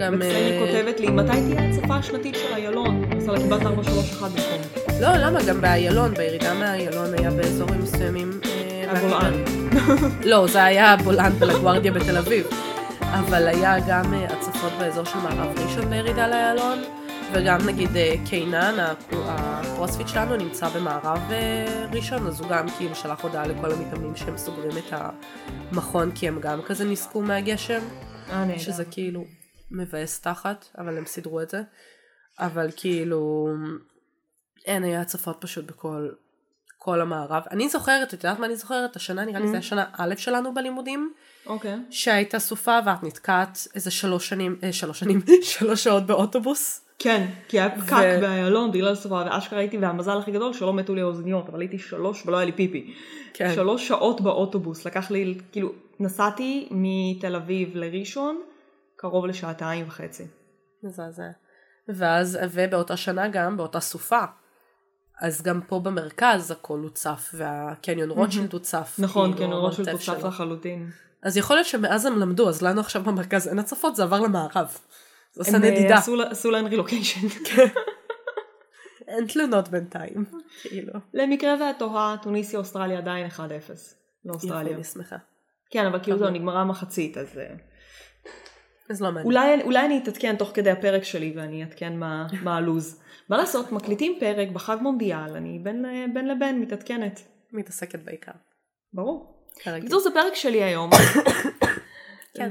גם... וקסניה אה, כותבת לי, מתי תהיה הצפה השנתית של איילון? אז לה קיבלת 431 בסכום. לא, למה? גם באיילון, בירידה מהאיילון היה באזורים מסוימים... אה, הגולן. לא, זה היה בולען ולגוארדיה בתל אביב. אבל היה גם אה, הצפות באזור של מערב ראשון בירידה לאיילון, וגם נגיד אה, קיינן, הקרו- הקרוספיט שלנו נמצא במערב אה, ראשון, אז הוא גם כאילו שלח הודעה לכל המתאמנים שהם סוגרים את המכון, כי הם גם כזה נסקו מהגשם, אה. שזה כאילו מבאס תחת, אבל הם סידרו את זה. אבל כאילו, אין, היה הצפות פשוט בכל כל המערב. אני זוכרת, את יודעת מה אני זוכרת? השנה נראה לי זה היה שנה א' שלנו בלימודים. אוקיי. שהייתה סופה ואת נתקעת איזה שלוש שנים, אה, שלוש שנים, שלוש שעות באוטובוס. כן, כי היה פקק ו- באיילון בגלל סופה, ואשכרה הייתי, והמזל הכי גדול שלא מתו לי האוזניות, אבל הייתי שלוש ולא היה לי פיפי. כן. שלוש שעות באוטובוס, לקח לי, כאילו, נסעתי מתל אביב לראשון, קרוב לשעתיים וחצי. מזעזע. ואז, ובאותה שנה גם, באותה סופה. אז גם פה במרכז הכל הוצף, והקניון רוטשילד הוצף. נכון, כאילו, המרתף תוצף שלו. לחלוטין. אז יכול להיות שמאז הם למדו, אז לנו עכשיו במרכז אין הצפות, זה עבר למערב. זה עושה הם אה, נדידה. לה- עשו להן רילוקיישן. אין תלונות בינתיים. כאילו. למקרה ואת תוהה, טוניסיה אוסטרליה עדיין 1-0. לא יופי, אוסטרליה. אני שמחה. כן, אבל כאילו זהו, נגמרה המחצית, אז... אה, אז לא מעניין. אולי, אולי אני אתעדכן תוך כדי הפרק שלי ואני אעדכן מה, מה הלו"ז. מה לעשות, מקליטים פרק בחג מונדיאל, אני בין, בין לבין מתעדכנת. מתעסקת בעיקר. ברור. כרגיל. בקיצור זה פרק שלי היום. כן.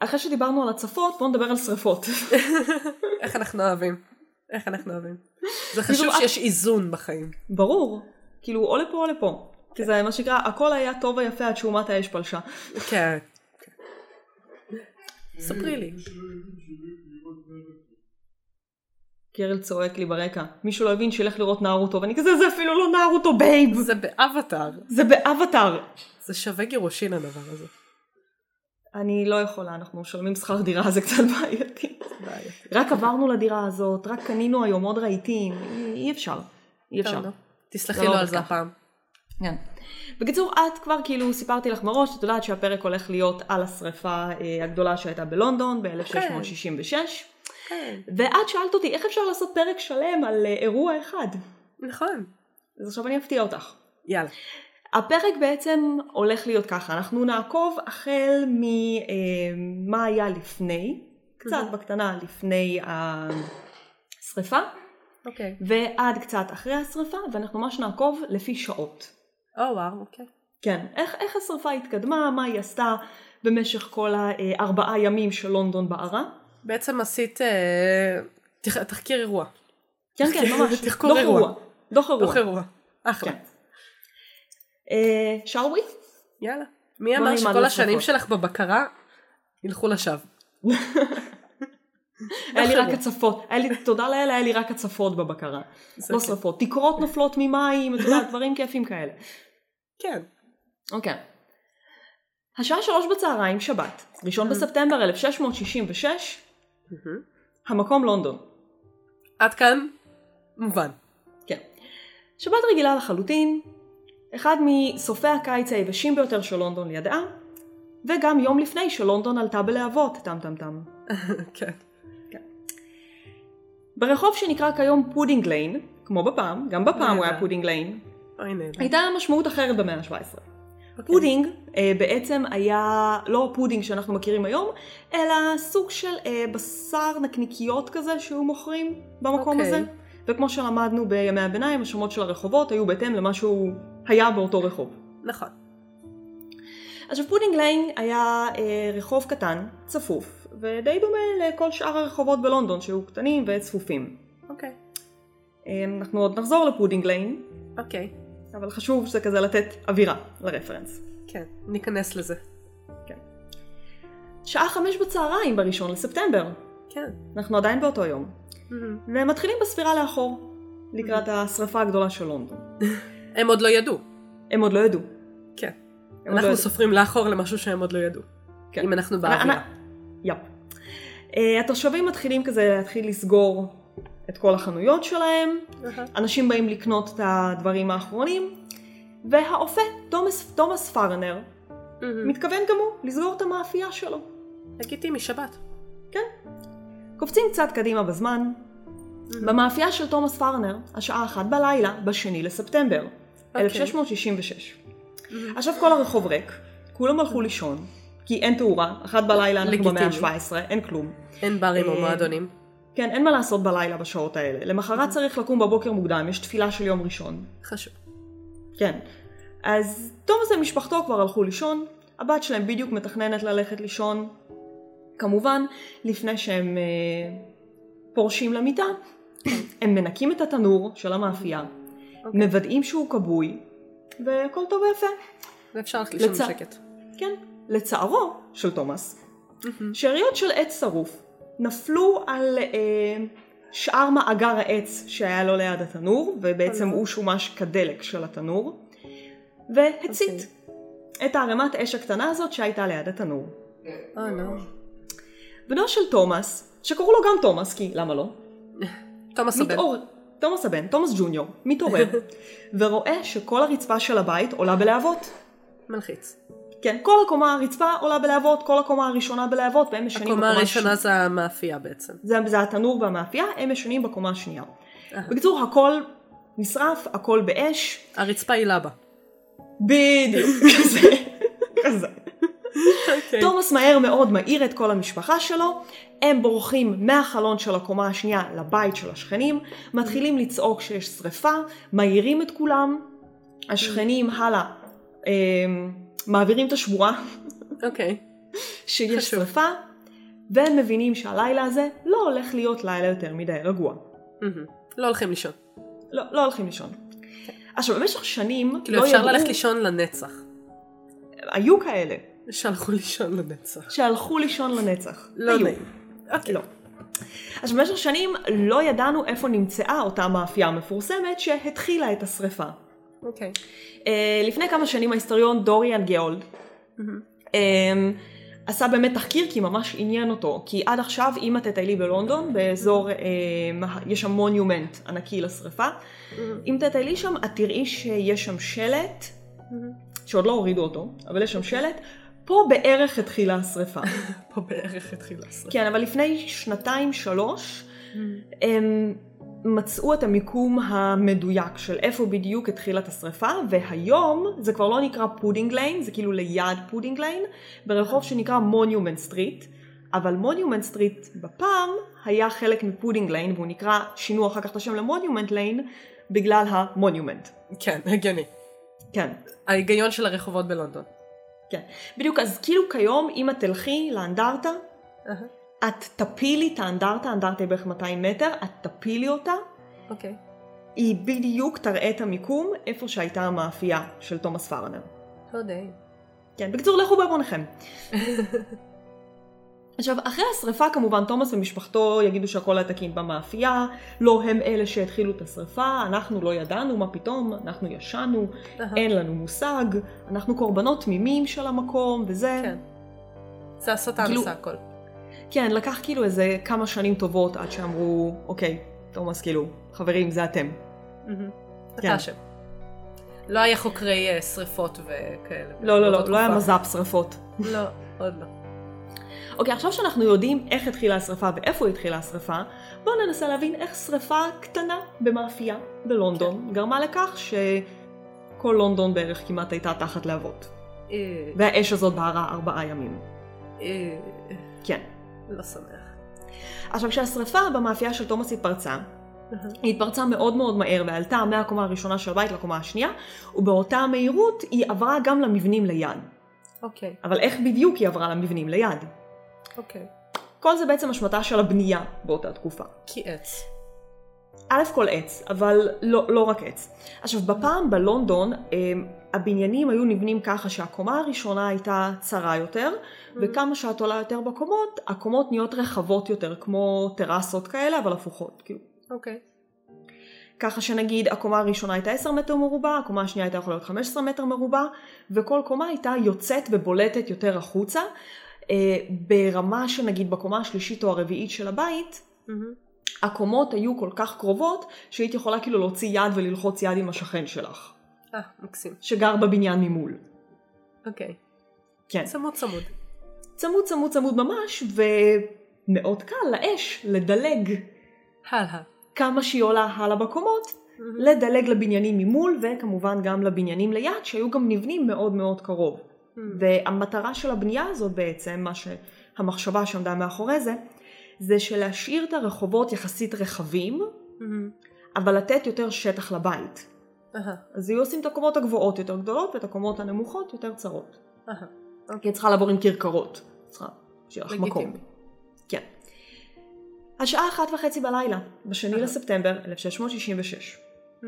ואחרי שדיברנו על הצפות, בואו נדבר על שריפות. איך אנחנו אוהבים. איך אנחנו אוהבים. זה חשוב כאילו, שיש איזון בחיים. ברור. כאילו או לפה או לפה. כי זה מה שנקרא, הכל היה טוב ויפה עד שאומת האש פלשה. כן. ספרי לי. קרל צועק לי ברקע, מישהו לא הבין שילך לראות נארוטו, ואני כזה, זה אפילו לא נארוטו babe, זה באבטאר. זה באבטאר. זה שווה גירושין הדבר הזה. אני לא יכולה, אנחנו משלמים שכר דירה, זה קצת בעייתי. בעייתי. רק עברנו לדירה הזאת, רק קנינו היום עוד רהיטים, אי- אפשר. אי אפשר. תסלחי לא לו על עובד זה. הפעם. כן. בקיצור, את כבר כאילו סיפרתי לך מראש, את יודעת שהפרק הולך להיות על השריפה אה, הגדולה שהייתה בלונדון ב-1666. כן. ואת שאלת אותי, איך אפשר לעשות פרק שלם על אה, אירוע אחד? נכון. אז עכשיו אני אפתיע אותך. יאללה. הפרק בעצם הולך להיות ככה, אנחנו נעקוב החל ממה היה לפני, קצת בקטנה לפני השריפה, אוקיי. ועד קצת אחרי השריפה, ואנחנו ממש נעקוב לפי שעות. או וואו, אוקיי. כן, איך, איך השריפה התקדמה, מה היא עשתה במשך כל הארבעה ימים של לונדון בערה. בעצם עשית אה, תח- תחקיר אירוע. כן, כן, ממש. תחקור דוח אירוע. אירוע. דוח אירוע. תוך אירוע. אחלה. כן. אה, shall we? יאללה. מי אמר שכל השנים. שלך בבקרה ילכו לשווא? היה לי דוח רק. הצפות, תודה לאל, היה לי רק הצפות בבקרה. לא כן. שרפות, תקרות נופלות ממים, דברים כיפים כאלה. כן. אוקיי. השעה שלוש בצהריים, שבת, ראשון בספטמבר 1666, המקום לונדון. עד כאן מובן. כן. שבת רגילה לחלוטין, אחד מסופי הקיץ היבשים ביותר שלונדון ידעה, וגם יום לפני שלונדון עלתה בלהבות, טם טם טם. כן. ברחוב שנקרא כיום פודינג ליין, כמו בפעם, גם בפעם הוא היה. פודינג ליין. הייתה משמעות אחרת במאה ה-17. אוקיי. פודינג אה, בעצם היה לא הפודינג שאנחנו מכירים היום, אלא סוג של אה, בשר נקניקיות כזה שהיו מוכרים במקום אוקיי. הזה. וכמו שלמדנו בימי הביניים, השמות של הרחובות היו בהתאם למה שהוא היה באותו רחוב. נכון. עכשיו פודינג ליין היה אה, רחוב קטן, צפוף, ודי דומה לכל שאר הרחובות בלונדון שהיו קטנים וצפופים. אוקיי. אה, אנחנו עוד נחזור לפודינג ליין, אוקיי. אבל חשוב שזה כזה לתת אווירה לרפרנס. כן. ניכנס לזה. שעה חמש בצהריים בראשון לספטמבר, כן. אנחנו עדיין באותו יום, מהמם. ומתחילים בספירה לאחור, לקראת השרפה הגדולה של לונדון. הם עוד לא ידעו. הם עוד לא ידעו. כן. לא אנחנו ידעו. סופרים לאחור למשהו שהם עוד לא ידעו. כן. אם אנחנו אנ- באווירה. יפ. Uh, התושבים מתחילים כזה להתחיל לסגור את כל החנויות שלהם. אנשים באים לקנות את הדברים האחרונים, והאופה, תומאס, תומאס פארנר. מתכוון גם הוא לסגור את המאפייה שלו. לגיטימי, שבת. קופצים קצת קדימה בזמן. במאפייה של תומאס פרנר, השעה אחת בלילה, בשני לספטמבר, 1666. עכשיו כל הרחוב ריק, כולם הלכו לישון, כי אין תאורה, אחת בלילה אנחנו במאה לגיטימי. ה-17, אין כלום. אין ברים או אה, מועדונים. כן, אין מה לעשות בלילה בשעות האלה. למחרת צריך לקום בבוקר מוקדם, יש תפילה של יום ראשון. חשוב. כן. אז תומאס ומשפחתו כבר הלכו לישון, הבת שלהם בדיוק מתכננת ללכת לישון, כמובן, לפני שהם אה, פורשים למיטה, הם מנקים את התנור של המאפייה, אוקיי. מוודאים שהוא כבוי, והכל טוב ויפה. ואפשר ללכת לישון לצ- בשקט. כן, לצערו של תומאס, שאריות של עץ שרוף נפלו על אה, שאר מאגר העץ שהיה לו ליד התנור, ובעצם. הוא שומש כדלק של התנור, והצית אוקיי. את הערימת האש הקטנה הזאת שהייתה ליד התנור. אה, לא. בנו של תומאס, שקראו לו גם תומאס, כי למה לא? תומאס הבן. תומאס הבן, תומאס ג'וניור, מתעורר, ורואה שכל הרצפה של הבית עולה בלהבות. מלחיץ. כן, כל הקומה הרצפה עולה בלהבות, כל הקומה הראשונה בלהבות, והם הקומה בקומה הראשונה השנייה. זה המאפייה בעצם. זה, זה התנור והמאפייה, הם משנים בקומה השנייה. בקיצור, הכל נשרף, הכל באש, הרצפה היא לבה. בדיוק, כזה, כזה. אוקיי. תומאס מהר מאוד מעיר את כל המשפחה שלו, הם בורחים מהחלון של הקומה השנייה לבית של השכנים, מתחילים לצעוק שיש שריפה, מעירים את כולם, השכנים הלאה אה, מעבירים את השבועה אוקיי. שיש חשוב. שריפה, והם מבינים שהלילה הזה לא הולך להיות לילה יותר מדי רגוע. מהמם. לא הולכים לישון. לא, לא הולכים לישון. עכשיו במשך שנים כאילו לא אפשר ידעו, ללכת לישון לנצח. היו כאלה שהלכו לישון לנצח. שהלכו לישון לנצח. לא היו. נעים. אוקיי. לא. אז במשך שנים לא ידענו איפה נמצאה אותה מאפייה המפורסמת שהתחילה את השריפה. אוקיי. Uh, לפני כמה שנים ההיסטוריון דוריאן גאולד מהמם. um, עשה באמת תחקיר כי ממש עניין אותו, כי עד עכשיו אם את תטיילי בלונדון, באזור, um, יש שם מוניומנט ענקי לשריפה, אם תטיילי שם את תראי שיש שם שלט, מהמם. שעוד לא הורידו אותו, אבל יש שם שלט, פה בערך התחילה השריפה. פה בערך התחיל לעשות. כן, אבל לפני שנתיים שלוש הם מצאו את המיקום המדויק של איפה בדיוק התחילה את השריפה, והיום זה כבר לא נקרא פודינג ליין, זה כאילו ליד פודינג ליין, ברחוב שנקרא מוניומנט סטריט, אבל מוניומנט סטריט בפעם היה חלק מפודינג ליין, והוא נקרא, שינו אחר כך את השם למוניומנט ליין, בגלל המוניומנט. כן, הגיוני. כן, ההיגיון של הרחובות בלונדון. כן. בדיוק, אז כאילו כיום, אם את תלכי לאנדרטה, אהה. את תפילי את האנדרטה, האנדרטה היא בערך 200 מטר, את תפילי אותה, אוקיי. היא בדיוק תראה את המיקום איפה שהייתה המאפייה של תומאס פרינר. לא די. כן, בקיצור, לכו בעוונכם. עכשיו, אחרי השרפה כמובן תומאס ומשפחתו יגידו שהכל היה תקין במאפייה, לא הם אלה שהתחילו את השרפה, אנחנו לא ידענו מה פתאום, אנחנו ישנו. אין לנו מושג, אנחנו קורבנות תמימים של המקום וזה. כן. זה כאילו- עשה הכל. כן, לקח כאילו איזה כמה שנים טובות עד שאמרו, אוקיי, תומאס כאילו, חברים, זה אתם. מהמם. כן. אתה אשם. לא היה חוקרי אה, שריפות וכאלה. לא, לא, לא, לא היה. מז"פ שרפות. לא, עוד לא. אוקיי, עכשיו שאנחנו יודעים איך התחילה השרפה ואיפה התחילה השרפה, בואו ננסה להבין איך שרפה קטנה במאפייה בלונדון גרמה לכך שכל לונדון בערך כמעט הייתה תחת להבות. אה, והאש הזאת בערה ארבעה ימים. אה, כן. לא שמח. עכשיו, כשהשרפה במאפייה של תומאס התפרצה, היא התפרצה מאוד מאוד מהר ועלתה מהקומה הראשונה של הבית לקומה השנייה, ובאותה המהירות היא עברה גם למבנים ליד. אוקיי, אבל איך בדיוק היא עברה למבנים ליד? אוקיי. כל זה בעצם השמטה של הבנייה באותה תקופה. כי עץ. א' כל עץ, אבל לא, לא רק עץ. עכשיו, בפעם בלונדון, הם, הבניינים היו נבנים ככה שהקומה הראשונה הייתה צרה יותר, וכמה שאת עולה יותר בקומות, הקומות נהיות רחבות יותר, כמו טרסות כאלה, אבל הפוכות. כאילו. אוקיי. ככה שנגיד הקומה הראשונה הייתה 10 מטר מרובע, הקומה השנייה הייתה יכולה להיות 15 מטר מרובע, וכל קומה הייתה יוצאת ובולטת יותר החוצה, אה, ברמה שנגיד בקומה השלישית או הרביעית של הבית, מהמם. הקומות היו כל כך קרובות, שהיית יכולה כאילו להוציא יד וללחוץ יד עם השכן שלך, אה, מקסים. שגר בבניין ממול. אוקיי. כן. צמוד צמוד. צמוד צמוד צמוד ממש, מאוד קל לאש לדלג הלאה. כמה שהיא עולה הלאה בקומות, Mm-hmm. לדלג לבניינים ממול וכמובן גם לבניינים ליד שהיו גם נבנים מאוד מאוד קרוב. Mm-hmm. והמטרה של הבנייה הזאת בעצם, מה שהמחשבה שעמדה מאחורי זה, זה שלהשאיר את הרחובות יחסית רחבים, אבל לתת יותר שטח לבית. אז היו עושים את הקומות הגבוהות יותר גדולות ואת הקומות הנמוכות יותר צרות. כי את צריכה לעבור עם כרכרות. צריכה שיהיה לך מקום. כן. השעה אחת וחצי בלילה, בשני. לספטמבר 1666. Mm.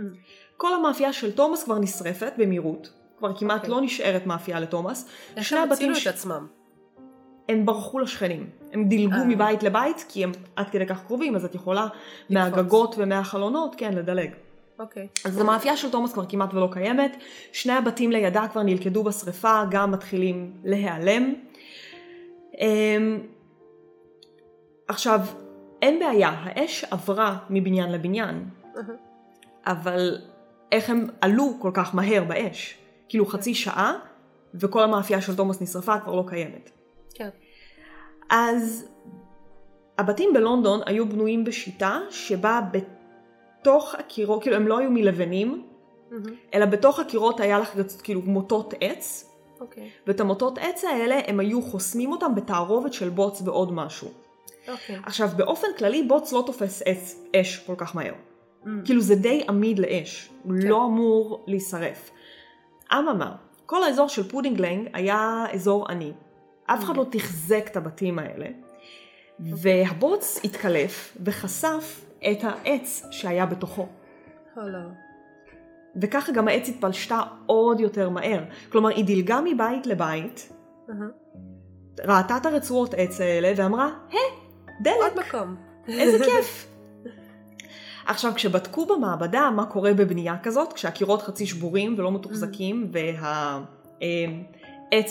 כל המאפייה של תומאס כבר נשרפת במהירות. כבר כמעט אוקיי. לא נשארת מאפייה לתומאס. איך הם הצילו ש- את עצמם? הם ברחו לשכנים. הם דילגו אה. מבית לבית, כי הם עד כדי כך קרובים, אז את יכולה מהגגות ומהחלונות, כן, לדלג. אוקיי. אז המאפייה של תומאס כבר כמעט ולא קיימת. שני הבתים לידה כבר נלכדו בשריפה, גם מתחילים להיעלם. אמ, עכשיו, אין בעיה, האש עברה מבניין לבניין. אבל איך הם עלו כל כך מהר באש? כאילו חצי שעה, וכל המאפייה של תומאס נשרפה כבר לא קיימת. כן. אז הבתים בלונדון היו בנויים בשיטה שבה בתוך הקירות, כאילו הם לא היו מלבנים, מהמם. אלא בתוך הקירות היה לך כאילו מוטות עץ, אוקיי. ואת המוטות עץ האלה הם היו חוסמים אותם בתערובת של בוץ ועוד משהו. אוקיי. עכשיו באופן כללי בוץ לא תופס עץ, אש כל כך מהר. Mm. כאילו זה די עמיד לאש, הוא כן. לא אמור להישרף. אממה, כל האזור של פודינג ליין היה אזור עני. אף אחד Mm. לא תחזק את הבתים האלה. והבוץ התקלף וחשף את העץ שהיה בתוכו. לא. וככה גם האש התפשטה עוד יותר מהר. כלומר, היא דילגה מבית לבית. ראתה את הרצועות עץ האלה ואמרה, היי, דלק, עוד מקום. איזה כיף. עכשיו, כשבדקו במעבדה מה קורה בבנייה כזאת, כשהקירות חצי שבורים ולא מתוחזקים, והעץ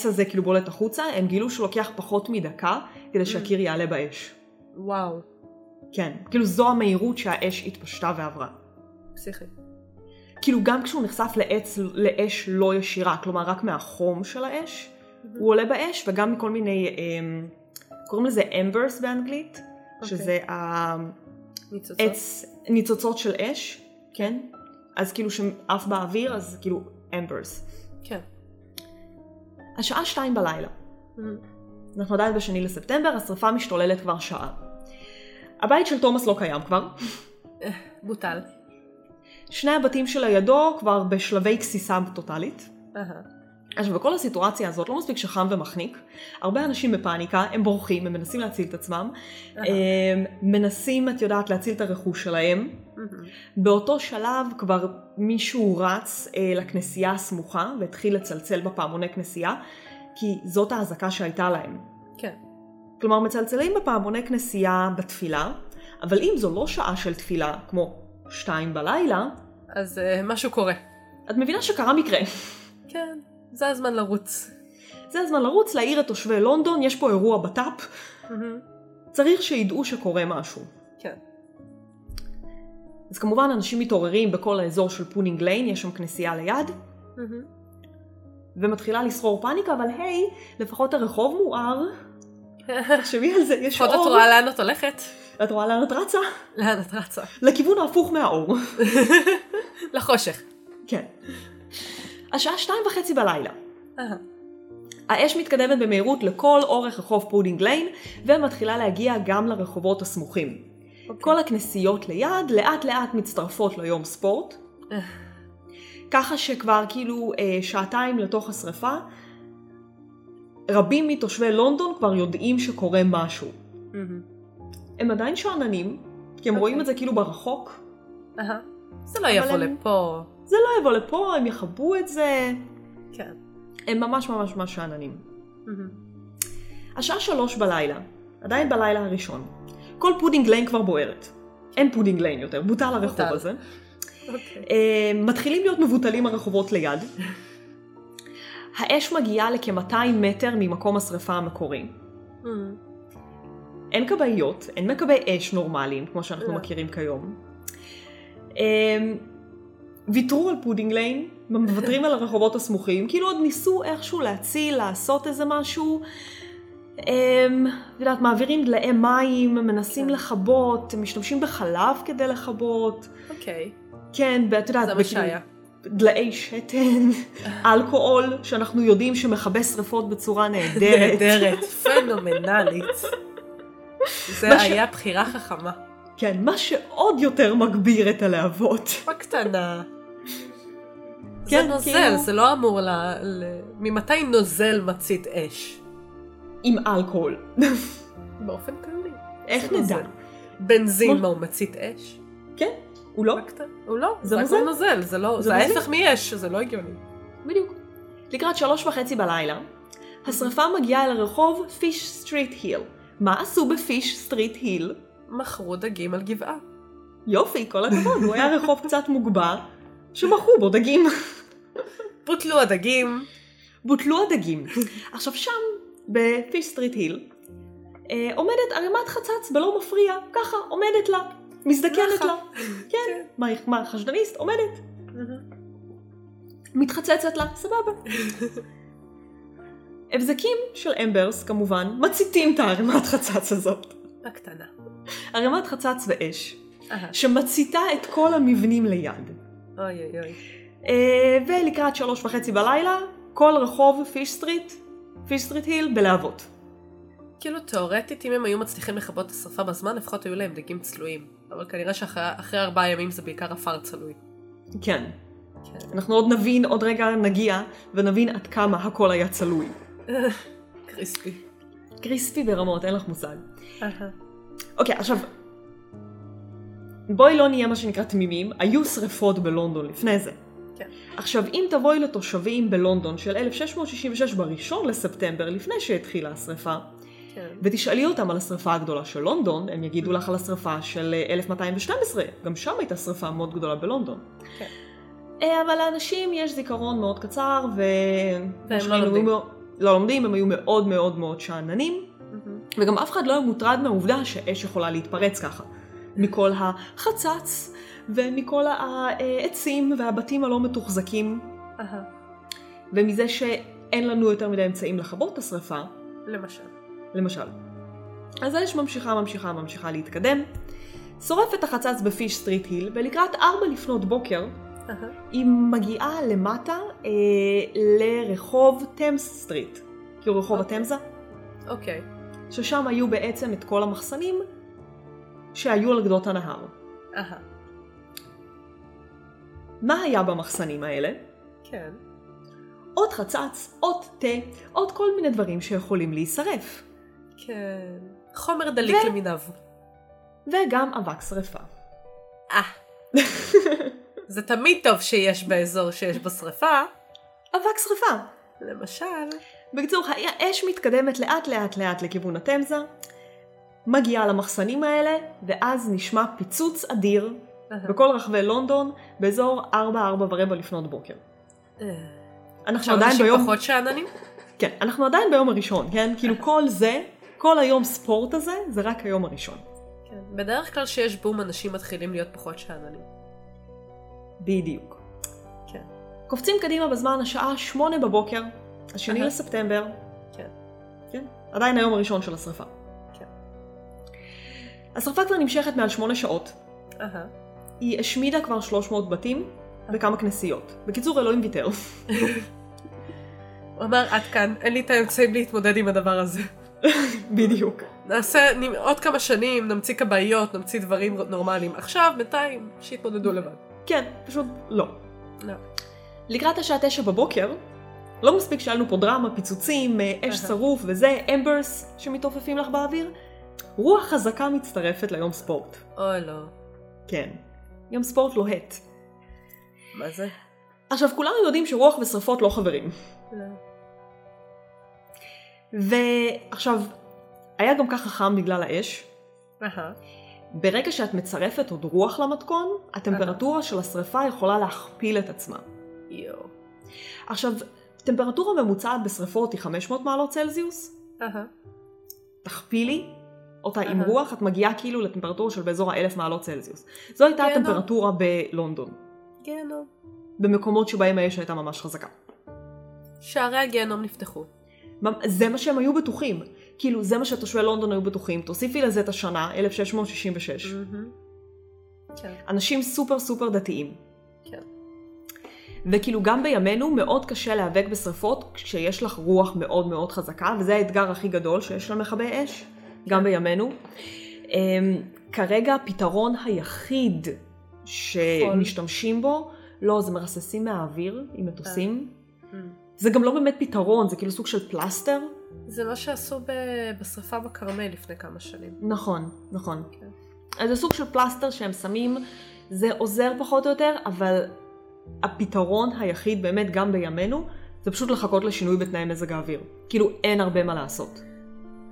הזה כאילו בולט החוצה, הם גילו שהוא לוקח פחות מדקה כדי שהקיר יעלה באש. וואו. כן, כאילו זו המהירות שהאש התפשטה ועברה. פסיכי. כאילו גם כשהוא נחשף לעץ, לאש לא ישירה, כלומר רק מהחום של האש, הוא עולה באש, וגם מכל מיני, אמ, קוראים לזה אמברס באנגלית, שזה ניצוצות. העץ, ניצוצות של אש, כן? אז כאילו שעף באוויר, אז כאילו אמברס. כן. השעה שתיים בלילה. מהמם. אנחנו עדיין בשני לספטמבר, השרפה משתוללת כבר שעה. הבית של תומאס לא קיים כבר. בוטל. שני הבתים שלידו כבר בשלבי גסיסה טוטאלית. עכשיו בכל הסיטואציה הזאת לא מספיק שחם ומחניק, הרבה אנשים בפאניקה, הם בורחים, הם מנסים להציל את עצמם. הם מנסים, את יודעת, להציל את הרכוש שלהם. באותו שלב כבר מישהו רץ אה, לכנסייה הסמוכה והתחיל לצלצל בפעמוני כנסייה, כי זאת האזעקה שהייתה להם. כן. כלומר, מצלצלים בפעמוני כנסייה בתפילה, אבל אם זו לא שעה של תפילה, כמו שתיים בלילה, אז אה, משהו קורה. את מבינה שקרה מקרה. כן. זה הזמן לרוץ. זה הזמן לרוץ להעיר את תושבי לונדון, יש פה אירוע בט"פ, מהמם. צריך שידעו שקורה משהו. כן. אז כמובן אנשים מתעוררים בכל האזור של פודינג ליין, יש שם כנסייה ליד, מהמם. ומתחילה לשרור פאניקה, אבל היי, לפחות הרחוב מואר. תחשבי על זה, יש לפחות את אור. רואה לאן את הולכת? את רואה לאן את רצה? לאן את רצה? לכיוון ההפוך מהאור. לחושך. כן. השעה שתיים וחצי בלילה. האש מתקדמת במהירות לכל אורך רחוב פודינג ליין, ומתחילה להגיע גם לרחובות הסמוכים. אוקיי. כל הכנסיות ליד לאט לאט מצטרפות ליום ספורט. ככה שכבר כאילו אה, שעתיים לתוך השרפה, רבים מתושבי לונדון כבר יודעים שקורה משהו. מהמם. הם עדיין שאננים, כי הם אוקיי. רואים את זה כאילו ברחוק. אהה. זה לא יבוא הם- לפה. זה לא יבוא לפה, הם יכבו את זה. כן. הם ממש ממש ממש שאננים. מהמם. השעה שלוש בלילה, עדיין בלילה הראשון. כל פודינג ליין כבר בוערת. אין פודינג ליין יותר, בוטל הרחוב בוטל. הזה. אוקיי. אה, מתחילים להיות מבוטלים הרחובות ליד. האש מגיעה לכ-200 מטר ממקום השרפה המקורי. מהמם. אין כבאיות, אין מכבי אש נורמליים, כמו שאנחנו לא. מכירים כיום. אה, ויתרו על פודינג ליין, מוותרים על הרחובות הסמוכים, כאילו עוד ניסו איכשהו להציל, לעשות איזה משהו. אמ, את יודעת, מעבירים דליי מים, מנסים לכבות, משתמשים בחלב כדי לכבות. אוקיי. כן, ואת יודעת, זה מה שהיה. דליי שתן, אלכוהול, שאנחנו יודעים שמכבה שריפות בצורה נהדרת. נהדרת, פנומנלית. זה היה בחירה חכמה. כן, מה שעוד יותר מגביר את הלהבות. בקטנה. זה כן, נוזל, כאילו- זה לא אמור ל... ל- ממתי נוזל מצית אש? עם אלכוהול. באופן כללי. איך זה נדע? בנזין, מה הוא מצית אש? כן, הוא לא. הוא לא, זה זה. הכל נוזל, זה לא, זה זה. ההפך מאש, זה לא הגיוני. בדיוק. לקראת שלוש וחצי בלילה, השרפה מגיעה אל הרחוב פיש סטריט היל. מה עשו בפיש סטריט היל? מכרו דגים על גבעה. יופי, כל הכבוד, הוא היה רחוב קצת מוגבר, שמכרו בו דגים. בוטלו הדגים. בוטלו הדגים. עכשיו שם, בפיש סטריט היל, עומדת ערימת חצץ בלא מפריע, ככה, עומדת לה, מזדקנת. לה. כן, מה, מה, חשדניסט? עומדת, מתחצצת לה, סבבה. הבזקים של embers, כמובן, מציתים את הערימת חצץ הזאת. בקטנה. ערימת חצץ ואש. שמציתה את כל המבנים ליד. אוי אוי אוי. אה, ולקראת שלוש וחצי בלילה, כל רחוב פיש סטריט, פיש סטריט היל בלהבות. כאילו תאורטית אם הם היו מצליחים לכבות את השרפה בזמן לפחות היו להם דגים צלויים. אבל כנראה שאחרי אחרי ארבעה ימים זה בעיקר עפר צלוי. כן. כן. אנחנו עוד נבין, עוד רגע נגיע, ונבין עד כמה הכל היה צלוי. קריספי. קריספי ברמות, אין לך מושג. אוקיי, עכשיו, בואי לא נהיה מה שנקרא תמימים, היו שריפות בלונדון לפני זה. כן. עכשיו, אם תבואי לתושבים בלונדון של 1666 בראשון לספטמבר, לפני שהתחילה השריפה, כן. ותשאלי אותם על השריפה הגדולה של לונדון, הם יגידו לך על השריפה של אה, 1212, גם שם הייתה שריפה מאוד גדולה בלונדון. כן. אה, אבל לאנשים יש זיכרון מאוד קצר, ו... והם לא לומדים. הם לא לומדים, הם היו מאוד מאוד מאוד שאננים. וגם אף אחד לא היה מוטרד מהעובדה שאש יכולה להתפרץ ככה. מכל החצץ, ומכל העצים והבתים הלא מתוחזקים. ומזה שאין לנו יותר מדי אמצעים לכבות את השריפה, למשל. למשל. אז האש ממשיכה, ממשיכה, ממשיכה להתקדם. שורפת החצץ בפיש סטריט היל, ולקראת ארבע לפנות בוקר, אהה. היא מגיעה למטה אה, לרחוב תמס סטריט, כאילו רחוב אוקיי. התמזה, אוקיי. ששם היו בעצם את כל המחסנים שהיו על גדות הנהר. אהה. מה היה במחסנים האלה? כן. עוד חצץ, עוד תה, עוד כל מיני דברים שיכולים להישרף. כן. חומר דליק ו- למיניו. וגם אבק שרפה. אה. זה תמיד טוב שיש באזור שיש בו שרפה. אבק שרפה. למשל. בקיצור, האש מתקדמת לאט לאט לאט לכיוון התמזה, מגיעה למחסנים האלה, ואז נשמע פיצוץ אדיר. בכל רחבי לונדון, באזור 4-4 ורבע לפנות בוקר. אה. אנחנו עכשיו עדיין אנשים ביום... פחות שאננים? כן, אנחנו עדיין ביום הראשון, כן? כאילו כל זה, כל היום ספורט הזה, זה רק היום הראשון. כן. בדרך כלל שיש בום אנשים מתחילים להיות פחות שאננים. בדיוק. כן. קופצים קדימה בזמן השעה שמונה בבוקר, השני. לספטמבר. כן. כן? עדיין היום הראשון של השרפה. כן. השרפה כבר נמשכת מעל שמונה שעות. אהה. היא השמידה כבר 300 בתים וכמה כנסיות. בקיצור, אלוהים ויתר. הוא אמר עד כאן, אין לי את האמצעים להתמודד עם הדבר הזה. בדיוק. נעשה עוד כמה שנים, נמציא כבאיות, נמציא דברים נורמליים. עכשיו, בינתיים, שיתמודדו לבד. כן, פשוט לא. לא. לקראת השעה תשע בבוקר, לא מספיק שהיה לנו פה דרמה, פיצוצים, אה, אש. שרוף וזה, אמברס שמתעופפים לך באוויר, רוח חזקה מצטרפת ליום ספורט. אוי לא. כן. יום ספורט לוהט. מה זה? עכשיו, כולנו יודעים שרוח ושרפות לא חברים. לא. ועכשיו, היה גם ככה חם בגלל האש. ברגע שאת מצרפת עוד רוח למתכון, הטמפרטורה של השרפה יכולה להכפיל את עצמה. יואו. עכשיו, טמפרטורה ממוצעת בשרפות היא 500 מעלות צלזיוס. תכפילי אותה עם. רוח, את מגיעה כאילו לטמפרטורה של באזור ה-1000 מעלות צלזיוס. זו הייתה כן, הטמפרטורה בלונדון, גיהנום. במקומות שבהם האש הייתה ממש חזקה. שערי הגיהנום נפתחו. זה מה שהם היו בטוחים. כאילו, זה מה שתושבי לונדון היו בטוחים. תוסיפי לזה את השנה, 1666. מהמם. כן, אנשים סופר סופר דתיים. כן. וכאילו גם בימינו מאוד קשה להיאבק בשרפות כשיש לך רוח מאוד מאוד חזקה, וזה האתגר הכי גדול שיש למכבי אש, גם בימינו. אמ, כרגע הפתרון היחיד שמשתמשים בו, לא, זה מרססים מהאוויר עם מטוסים. זה גם לא באמת פתרון, זה כאילו סוג של פלסטר. זה מה שעשו ב- בשרפה בכרמל לפני כמה שנים. נכון, נכון. כן. אז זה סוג של פלסטר שהם שמים, זה עוזר פחות או יותר, אבל הפתרון היחיד באמת גם בימינו, זה פשוט לחכות לשינוי בתנאי מזג האוויר. כאילו אין הרבה מה לעשות.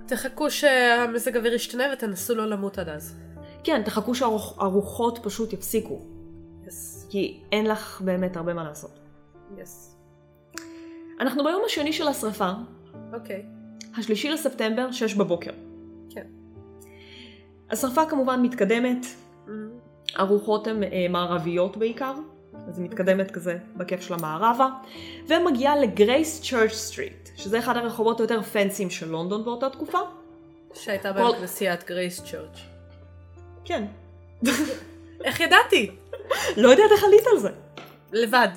תחכו שהמזג האוויר ישתנה ותנסו לא למות עד אז. כן, תחכו שהרוחות פשוט יפסיקו, יס, כי אין לך באמת הרבה מה לעשות. יס. אנחנו ביום השני של השרפה, אוקיי. השלישי לספטמבר, שש בבוקר. כן. השרפה כמובן מתקדמת, Mm. הרוחות הן אה, מערביות בעיקר, אז היא מתקדמת כזה בכיף של המערבה, ומגיעה לגרייס צ'רץ' סטריט, שזה אחד הרחובות היותר פנסיים של לונדון באותה תקופה. שהייתה כל- בכנסיית גרייס צ'רץ'. כן. איך ידעתי? לא יודעת איך עלית על זה. לבד.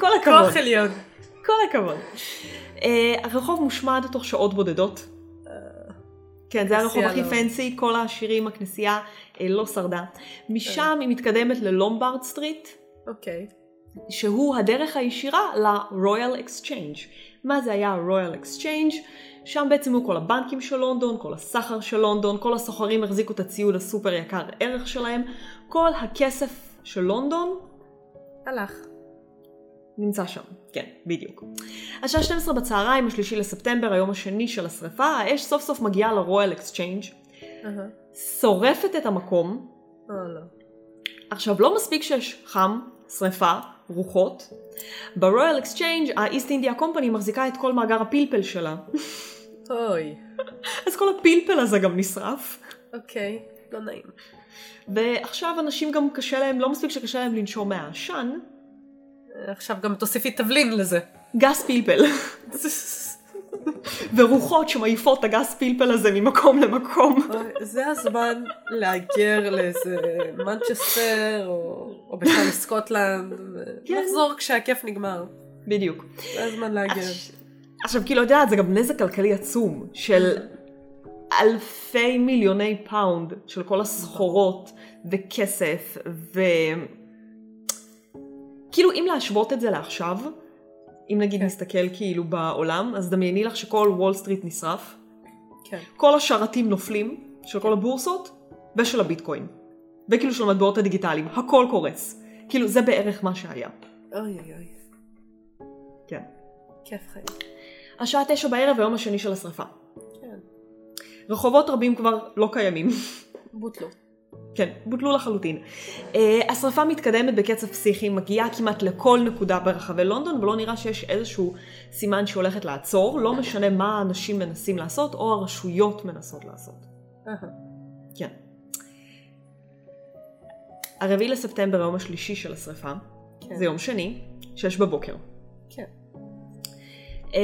כל הכבוד. כוח עליון. כל הכבוד. Uh, הרחוב מושמד תוך שעות בודדות. כן, זה הרחוב הכי לא. fancy, כל העשירים, הכנסייה uh, לא שרדה. משם היא מתקדמת ללומברד סטריט, אוקיי. שהוא הדרך הישירה ל-Royal Exchange. מה זה היה ה-Royal Exchange? שם בעצם היו כל הבנקים של לונדון, כל הסחר של לונדון, כל הסוחרים החזיקו את הציוד הסופר יקר ערך שלהם, כל הכסף של לונדון הלך. נמצא שם, כן, בדיוק. השעה 12 בצהריים, השלישי לספטמבר, היום השני של השרפה, האש סוף סוף מגיעה לרויאל אקסצ'יינג'. שורפת את המקום. לא. עכשיו, לא מספיק שיש חם, שרפה, רוחות. ב-Royal Exchange ה-East India Company מחזיקה את כל מאגר הפלפל שלה. אוי. אז כל הפלפל הזה גם נשרף. אוקיי. לא נעים. ועכשיו אנשים גם קשה להם, לא מספיק שקשה להם לנשום מהעשן, עכשיו גם תוסיפי תבלין לזה. גס פלפל. ורוחות שמעיפות את הגס פלפל הזה ממקום למקום. זה הזמן להגר לאיזה מנצ'סטר או, או בכלל לסקוטלנד כן. ולחזור כשהכיף נגמר. בדיוק. זה הזמן להגר. עכשיו, כאילו, את יודעת, זה גם נזק כלכלי עצום של אלפי מיליוני פאונד של כל הסחורות וכסף ו... כאילו, אם להשוות את זה לעכשיו, אם נגיד כן. נסתכל כאילו בעולם, אז דמייני לך שכל וול סטריט נשרף, כן. כל השרתים נופלים של כל הבורסות ושל הביטקוין, וכאילו של המטבעות הדיגיטליים, הכל קורס. כאילו, זה בערך מה שהיה. אוי אוי אוי. כן. כיף חיים. השעה תשע בערב, היום השני של השרפה. כן. רחובות רבים כבר לא קיימים. בוטלו. כן, בוטלו לחלוטין. Uh, השרפה מתקדמת בקצב פסיכי, מגיעה כמעט לכל נקודה ברחבי לונדון, ולא נראה שיש איזשהו סימן שהולכת לעצור, לא משנה מה האנשים מנסים לעשות, או הרשויות מנסות לעשות. כן. הרביעי לספטמבר, היום השלישי של השרפה, כן. זה יום שני, שש בבוקר. כן. Uh,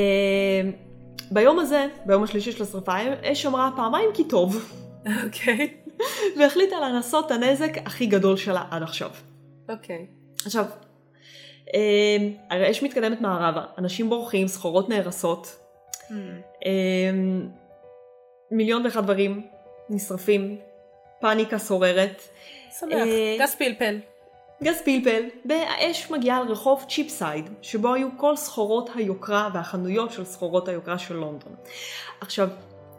ביום הזה, ביום השלישי של השרפה, אש אמרה פעמיים כי טוב. אוקיי. והחליטה לנסות את הנזק הכי גדול שלה עד עכשיו. אוקיי. עכשיו, אמ, האש מתקדמת מערבה, אנשים בורחים, סחורות נהרסות, אמ, מיליון ואחד דברים נשרפים, פאניקה שוררת, שמח. אה, גס פלפל. גז פלפל, והאש מגיעה לרחוב צ'יפסייד, שבו היו כל סחורות היוקרה והחנויות של סחורות היוקרה של לונדון. עכשיו,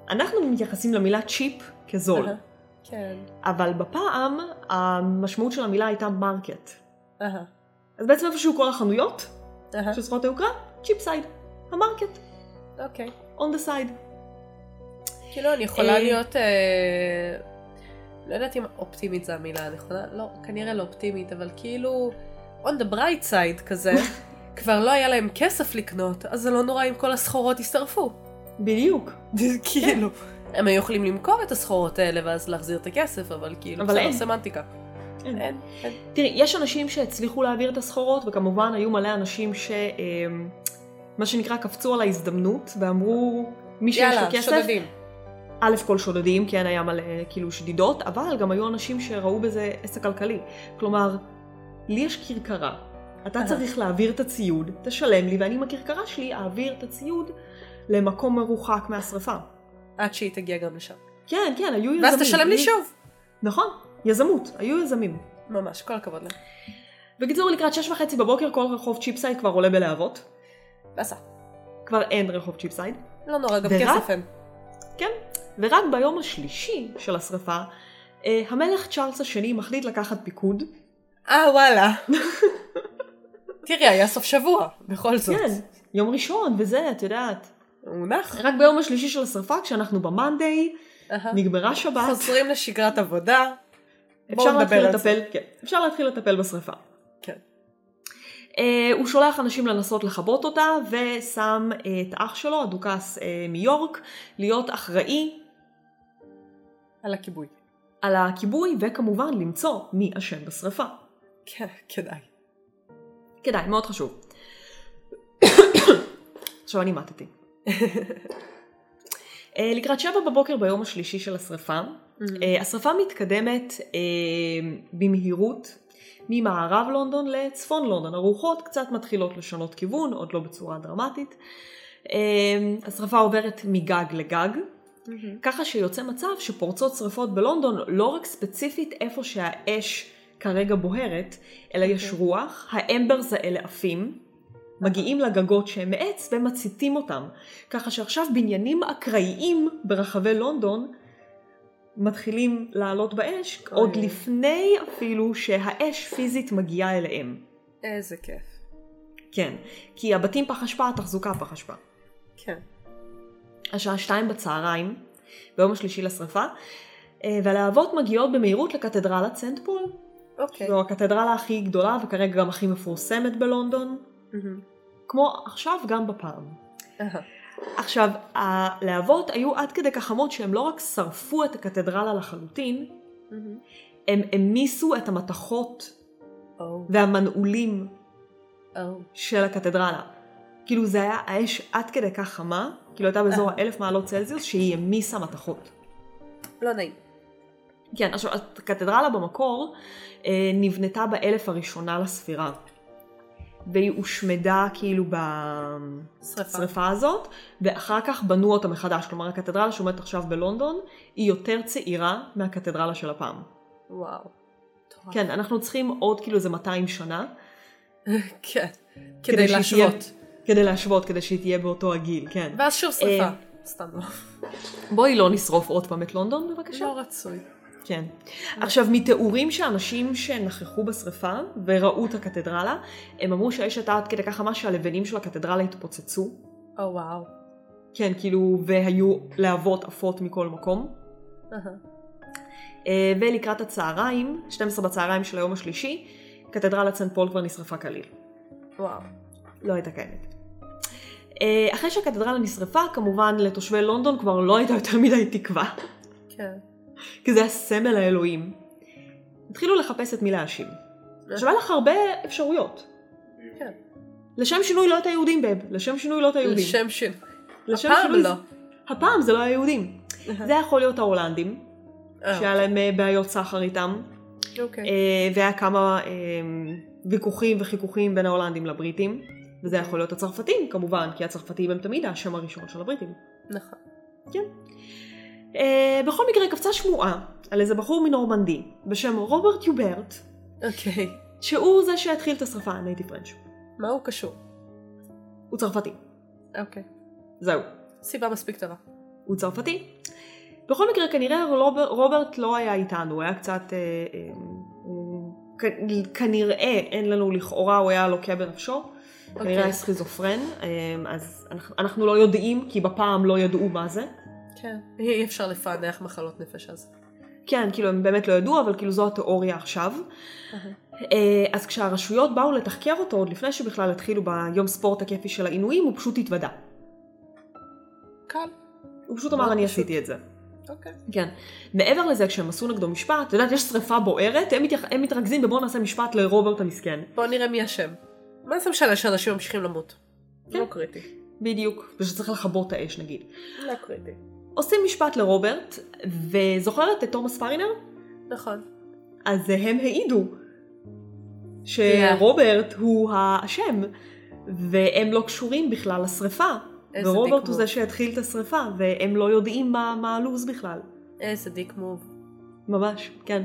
אנחנו מתייחסים למילה cheap כזול, אהה. כן. אבל בפעם המשמעות של המילה הייתה market. אז בעצם איפה שהיו כל החנויות. של סחורות היוקרה, Cheapside, ה-market, אוקיי. on the side. כאילו אני יכולה אה, להיות, אה, לא יודעת אם אופטימית זה המילה הנכונה, לא, כנראה לא אופטימית, אבל כאילו, on the bright side כזה, כבר לא היה להם כסף לקנות, אז זה לא נורא אם כל הסחורות ישרפו. בדיוק. כאילו, הם היו יכולים למכור את הסחורות האלה ואז להחזיר את הכסף, אבל כאילו, אבל בסדר, אין. סמנטיקה. אין. אין, אין. תראי, יש אנשים שהצליחו להעביר את הסחורות, וכמובן היו מלא אנשים מה שנקרא קפצו על ההזדמנות ואמרו מי שיש לו יאללה, כסף, שודדים. א' כל שודדים, כן היה מלא כאילו שדידות, אבל גם היו אנשים שראו בזה עסק כלכלי. כלומר, לי יש כרכרה, אתה אהה. צריך להעביר את הציוד, תשלם לי ואני עם הכרכרה שלי אעביר את הציוד למקום מרוחק מהשרפה. עד שהיא תגיע גם לשם. כן, כן, היו יזמים. ואז תשלם לי שוב. נכון, יזמות, היו יזמים. ממש, כל הכבוד להם. בקיצור, לקראת שש וחצי בבוקר כל רחוב Cheapside כבר עולה בלהבות. באסה. כבר אין רחוב Cheapside. לא נורא, גם ורק- כסף אין. כן. ורק ביום השלישי של השרפה, אה, המלך צ'ארלס השני מחליט לקחת פיקוד. אה, וואלה. תראי, היה סוף שבוע, בכל זאת. כן, יום ראשון וזה, את יודעת. מונח. רק ביום השלישי של השרפה, כשאנחנו במאנדיי, אהה. נגמרה שבת, חוזרים לשגרת עבודה. אפשר להתחיל. לטפל, כן, אפשר להתחיל לטפל בשרפה. כן. Uh, הוא שולח אנשים לנסות לכבות אותה, ושם uh, את אח שלו, הדוכס uh, מיורק, להיות אחראי על הכיבוי. על הכיבוי, וכמובן למצוא מי אשם בשרפה. כן, כדאי. כדאי, מאוד חשוב. עכשיו אני מתתי. אה, לקראת שבע בבוקר ביום השלישי של השרפה, אה, השרפה מתקדמת אה, במהירות ממערב לונדון לצפון לונדון. הרוחות קצת מתחילות לשנות כיוון, עוד לא בצורה דרמטית. השרפה עוברת מגג לגג, ככה שיוצא מצב שפורצות שרפות בלונדון לא רק ספציפית איפה שהאש כרגע בוהרת, אלא יש אוקיי. רוח, האמברס האלה עפים, מגיעים לגגות שהם מעץ ומציתים אותם. ככה שעכשיו בניינים אקראיים ברחבי לונדון מתחילים לעלות באש, אוי. עוד לפני אפילו שהאש פיזית מגיעה אליהם. איזה כיף. כן, כי הבתים פח אשפה, התחזוקה פח אשפה. כן. השעה שתיים בצהריים, ביום השלישי לשרפה, אה, והלהבות מגיעות במהירות לקתדרלת סנט פול. אוקיי. זו הקתדרלה הכי גדולה וכרגע גם הכי מפורסמת בלונדון, מהמם. כמו עכשיו גם בפעם. עכשיו, הלהבות היו עד כדי כך חמות שהם לא רק שרפו את הקתדרלה לחלוטין, מהמם. הם המיסו את המתכות או, והמנעולים או. של הקתדרלה. כאילו זה היה האש עד כדי כך חמה, כאילו הייתה באזור אה. האלף מעלות צלזיוס, שהיא המיסה מתכות. לא נעים. כן, עכשיו, הקתדרלה במקור אה, נבנתה באלף הראשונה לספירה. והיא הושמדה כאילו. בשרפה הזאת, ואחר כך בנו אותה מחדש. כלומר, הקתדרלה שעומדת עכשיו בלונדון, היא יותר צעירה מהקתדרלה של הפעם. וואו. מטורף. כן, אנחנו צריכים עוד כאילו איזה 200 שנה, כן. כדי להשוות. כדי להשוות, כדי שהיא תהיה באותו הגיל, כן. ואז שוב שרפה. אה, סתם לא. בואי לא נשרוף עוד פעם את לונדון, בבקשה. לא רצוי. כן. עכשיו, מתיאורים שאנשים שנכחו בשרפה וראו את הקתדרלה, הם אמרו שהאש הייתה עד כדי כך חמה שהלבנים של הקתדרלה התפוצצו. או וואו. כן, כאילו, והיו להבות עפות מכל מקום. אה, ולקראת הצהריים, 12 בצהריים של היום השלישי, קתדרלת סנט פול כבר נשרפה כליל. וואו. לא הייתה קיימת. אה, אחרי שהקתדרלה נשרפה, כמובן לתושבי לונדון כבר לא הייתה יותר מדי תקווה, כן. כי זה הסמל האלוהים. התחילו לחפש את מי להאשים. עכשיו היה לך הרבה אפשרויות. כן. לשם שינוי לא את היהודים, בב. לשם שינוי לא את היהודים. לשם שין. לשם הפעם שינוי- לא. הפעם זה לא היהודים. זה יכול להיות ההולנדים, אה, שהיה להם אה, בעיות סחר איתם, אוקיי. אה, והיה כמה ויכוחים וחיכוכים בין ההולנדים לבריטים, וזה יכול להיות הצרפתים כמובן, כי הצרפתים הם תמיד האשם הראשון של הבריטים. נכון. אה, בכל מקרה קפצה שמועה על איזה בחור מנורמנדי בשם רוברט יוברט, אוקיי. שהוא זה שהתחיל את השרפה הנייטיב פרנץ'. מה הוא קשור? הוא צרפתי. אוקיי. זהו. סיבה מספיק טובה. הוא צרפתי. בכל מקרה כנראה רוברט, רוברט לא היה איתנו, הוא היה קצת, אה, אה, הוא, כ, כנראה, אין לנו לכאורה, הוא היה לוקה בנפשו, כנראה אוקיי. היה סכיזופרן, אה, אז אנחנו, אנחנו לא יודעים, כי בפעם לא ידעו מה זה. כן. אי אפשר לפענח מחלות נפש אז. כן, כאילו הם באמת לא ידעו, אבל כאילו זו התיאוריה עכשיו. אה, אז כשהרשויות באו לתחקר אותו, עוד לפני שבכלל התחילו ביום ספורט הכיפי של העינויים, הוא פשוט התוודה. קל. הוא פשוט אמר, אני פשוט. עשיתי את זה. אוקיי. כן. מעבר לזה, כשהם עשו נגדו משפט, את יודעת, יש שריפה בוערת, הם, מתייח... הם מתרכזים בבוא נעשה משפט לרוברט המסכן. בואו נראה מי אשם. מה זה משנה שאנשים ממשיכים למות? לא קריטי. בדיוק, ושצריך לכבות את האש נגיד. לא קריטי. עושים משפט לרוברט, וזוכרת את תומאס פרינר? נכון. אז הם העידו שרוברט הוא האשם, והם לא קשורים בכלל לשריפה. ורוברט דיק הוא זה. שהתחיל את השריפה, והם לא יודעים מה, מה הלו"ז בכלל. איזה דיק מוב. ממש, כן.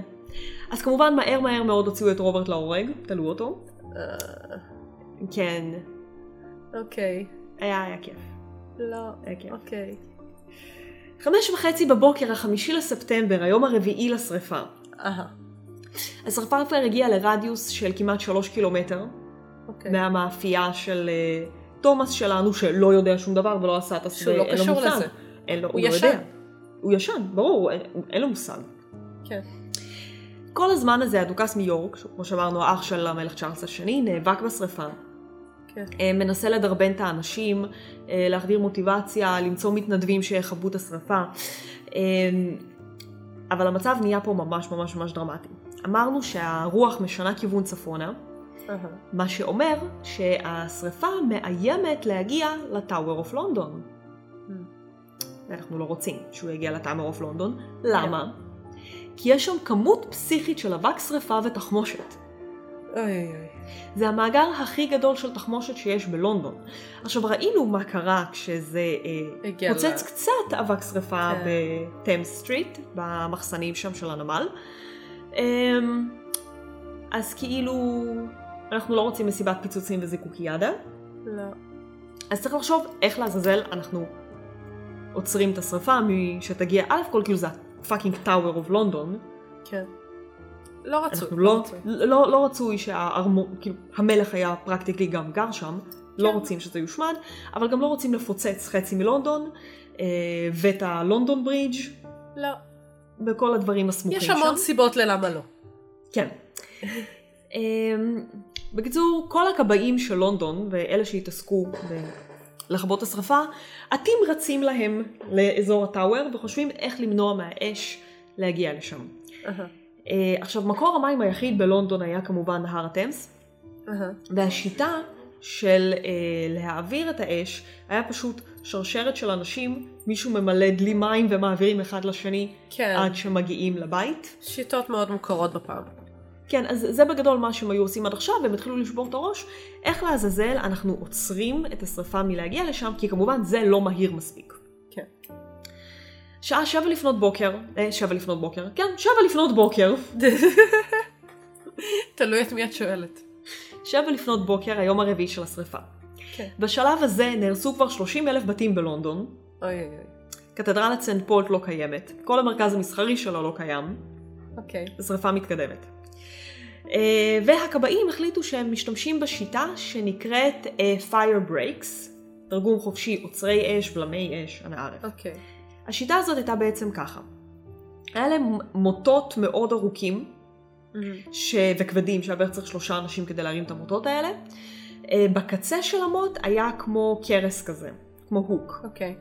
אז כמובן מהר מהר מאוד הוציאו את רוברט להורג, תלו אותו. אה, כן, אוקיי. היה, היה כיף. לא. היה כיף. חמש וחצי בבוקר, החמישי לספטמבר, היום הרביעי לשריפה. אהה. השרפה כבר הגיעה לרדיוס של כמעט שלוש קילומטר אוקיי. מהמאפייה של אה, תומאס שלנו, שלא יודע שום דבר ולא עשה את שהוא לא קשור. לזה. אין לו, הוא לא ישן. יודע. הוא ישן, ברור, אין, אין לו מושג. כן. כל הזמן הזה הדוכס מיורק, כמו שאמרנו האח של המלך צ'ארלס השני, נאבק בשרפה. כן. אה, מנסה לדרבן את האנשים, אה, להחדיר מוטיבציה, למצוא מתנדבים שיכבו את השרפה. אה, אבל המצב נהיה פה ממש ממש ממש דרמטי. אמרנו שהרוח משנה כיוון צפונה. מה שאומר שהשרפה מאיימת להגיע ל-Tower of London. ואנחנו לא רוצים שהוא יגיע ל-Tower of London. למה? כי יש שם כמות פסיכית של אבק שרפה ותחמושת. אוי אוי אוי. זה המאגר הכי גדול של תחמושת שיש בלונדון. עכשיו ראינו מה קרה כשזה אה, פוצץ קצת אבק שרפה כן. ב-Thames Street, במחסנים שם של הנמל. אמ, אז כאילו, אנחנו לא רוצים מסיבת פיצוצים וזיקוקיאדה, לא. אז צריך לחשוב איך לעזאזל אנחנו עוצרים את השרפה משתגיע, א' כל כאילו זה הפאקינג טאוור אוף לונדון, כן. לא רצוי. לא, רצוי. לא, לא רצוי שהארמו, כאילו, המלך היה פרקטיקלי גם גר שם, לא כן. רוצים שזה יושמד, אבל גם לא רוצים לפוצץ חצי מלונדון, אה, ואת הלונדון ברידג' לא. וכל הדברים הסמוכים יש שם. המון סיבות ללמה לא. כן. אמ, בקיצור, כל הכבאים של לונדון, ואלה שהתעסקו לכבות השרפה, עטים רצים להם לאזור הטאוור, וחושבים איך למנוע מהאש להגיע לשם. אהה. אה, עכשיו, מקור המים היחיד בלונדון היה כמובן נהר התמס, אהה. והשיטה של אה, להעביר את האש היה פשוט שרשרת של אנשים, מישהו ממלא דלי מים ומעבירים אחד לשני כן. עד שמגיעים לבית. שיטות מאוד מוכרות בפעם. כן, אז זה בגדול מה שהם היו עושים עד עכשיו, והם התחילו לשבור את הראש, איך לעזאזל אנחנו עוצרים את השרפה מלהגיע לשם, כי כמובן זה לא מהיר מספיק. כן. שעה שבע לפנות בוקר, אה, שבע לפנות בוקר, כן, שבע לפנות בוקר, תלוי את מי את שואלת. שבע לפנות בוקר, היום הרביעי של השרפה. כן. בשלב הזה נהרסו כבר 30 אלף בתים בלונדון, אוי אוי אוי. קתדרלת סנט פולט לא קיימת, כל המרכז המסחרי שלו לא קיים, אוקיי. שרפה מתקדמת. אה, והכבאים החליטו שהם משתמשים בשיטה שנקראת אה, fire breaks, תרגום חופשי עוצרי אש, בלמי אש, אנא ערף. אוקיי. השיטה הזאת הייתה בעצם ככה. היה להם מוטות מאוד ארוכים ש... וכבדים, שהיה בערך צריך שלושה אנשים כדי להרים את המוטות האלה. אה, בקצה של המוט היה כמו קרס כזה, כמו הוק. אוקיי.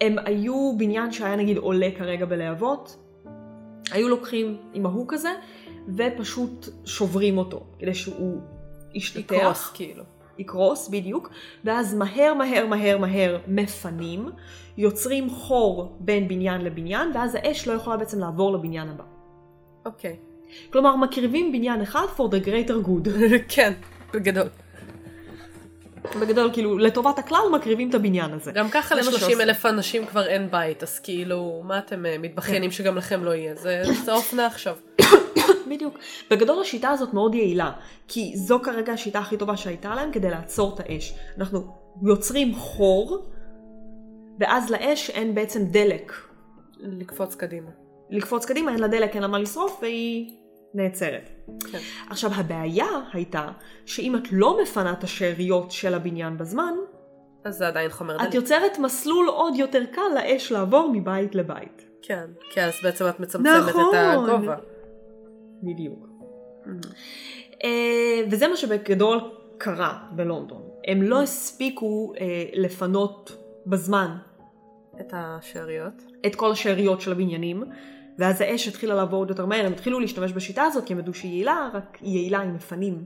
הם היו בניין שהיה נגיד עולה כרגע בלהבות, היו לוקחים עם ההוק הזה ופשוט שוברים אותו, כדי שהוא ישתתח, יקרוס כאילו. יקרוס בדיוק, ואז מהר מהר מהר מהר מפנים, יוצרים חור בין בניין לבניין, ואז האש לא יכולה בעצם לעבור לבניין הבא. אוקיי. כלומר, מקריבים בניין אחד for the greater good. כן, בגדול. בגדול, כאילו, לטובת הכלל מקריבים את הבניין הזה. גם ככה זה מה ל-30 שעושים. אלף אנשים כבר אין בית, אז כאילו, מה אתם אה, מתבכיינים שגם לכם לא יהיה? זה זה האופנה עכשיו. בדיוק. בגדול השיטה הזאת מאוד יעילה, כי זו כרגע השיטה הכי טובה שהייתה להם כדי לעצור את האש. אנחנו יוצרים חור, ואז לאש אין בעצם דלק. לקפוץ קדימה. לקפוץ קדימה, אין לה דלק, אין לה מה לשרוף, והיא נעצרת. כן. עכשיו, הבעיה הייתה שאם את לא מפנה את השאריות של הבניין בזמן, אז זה עדיין חומר את דליק. יוצרת מסלול עוד יותר קל לאש לעבור מבית לבית. כן. כי אז בעצם את מצמצמת נכון. את הגובה. בדיוק. אה, וזה מה שבגדול קרה בלונדון. הם לא הספיקו אה, לפנות בזמן את השאריות. את כל השאריות של הבניינים, ואז האש התחילה לעבור עוד יותר מהר, הם התחילו להשתמש בשיטה הזאת כי הם ידעו שהיא יעילה, רק היא יעילה עם מפנים.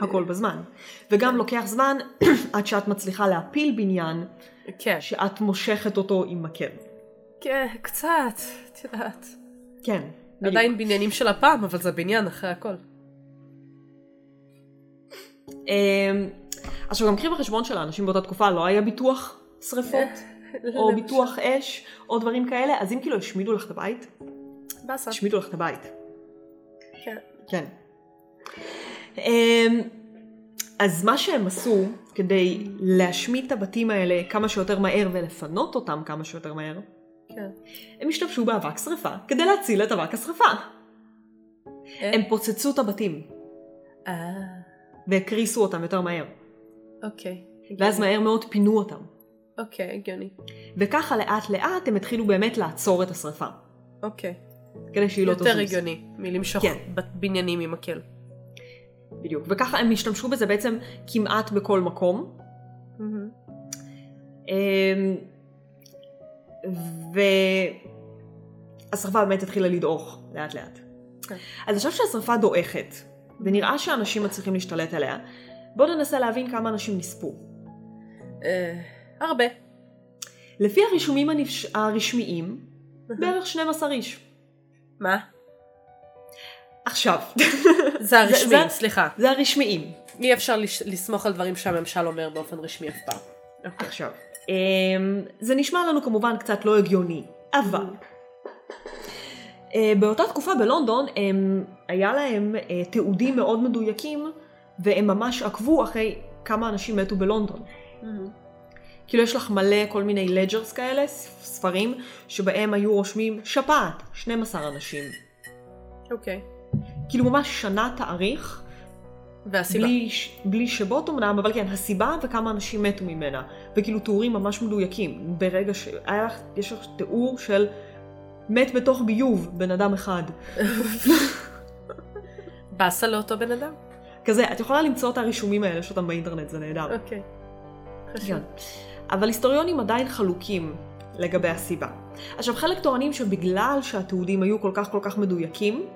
הכל בזמן. וגם לוקח זמן עד שאת מצליחה להפיל בניין, כן. שאת מושכת אותו עם מקל. כן, קצת, את יודעת. כן. בדיוק. עדיין בניינים של הפעם, אבל זה בניין אחרי הכל. אמ, עכשיו גם קחי בחשבון שלאנשים באותה תקופה לא היה ביטוח שריפות, או ביטוח אש, או דברים כאלה, אז אם כאילו השמידו לך את הבית. השמידו לך את הבית. כן. כן. אמ, אז מה שהם עשו כדי להשמיד את הבתים האלה כמה שיותר מהר ולפנות אותם כמה שיותר מהר, כן. הם השתמשו באבק שרפה כדי להציל את אבק השרפה. הם פוצצו את הבתים אה, והקריסו אותם יותר מהר, אוקיי. ואז מהר מאוד פינו אותם. אוקיי, הגיוני. וככה לאט לאט הם התחילו באמת לעצור את השרפה, אוקיי. כדי שהיא לא תזוז. יותר הגיוני מלמשוך כן. בניינים עם מקל. בדיוק. וככה הם השתמשו בזה בעצם כמעט בכל מקום. מהמם. והשרפה באמת התחילה לדעוך לאט לאט. כן. אז עכשיו שהשרפה דועכת, ונראה שאנשים מצליחים להשתלט עליה, בואו ננסה להבין כמה אנשים נספו. אה, הרבה. לפי הרישומים הנפש... הרשמיים, בערך 12 איש. מה? עכשיו, זה הרשמי, זה- סליחה. זה הרשמיים. אי אפשר לש- לסמוך על דברים שהממשל אומר באופן רשמי אף פעם. אוקיי. עכשיו, זה נשמע לנו כמובן קצת לא הגיוני, אבל אה, באותה תקופה בלונדון הם, היה להם אה, תיעודים מאוד מדויקים והם ממש עקבו אחרי כמה אנשים מתו בלונדון. מהמם. כאילו יש לך מלא כל מיני לג'רס כאלה, ספרים, שבהם היו רושמים שפעת, 12 אנשים. אוקיי. כאילו ממש שנה תאריך, והסיבה? בלי, ש- בלי שמות אמנם, אבל כן, הסיבה וכמה אנשים מתו ממנה. וכאילו תיאורים ממש מדויקים. ברגע שהיה לך, יש לך תיאור של מת בתוך ביוב, בן אדם אחד. באסה לאותו בן אדם? כזה, את יכולה למצוא את הרישומים האלה, יש אותם באינטרנט, זה נהדר. אוקיי. חשוב. כן. אבל היסטוריונים עדיין חלוקים לגבי הסיבה. עכשיו, חלק טוענים שבגלל שהתיעודים היו כל כך כל כך מדויקים.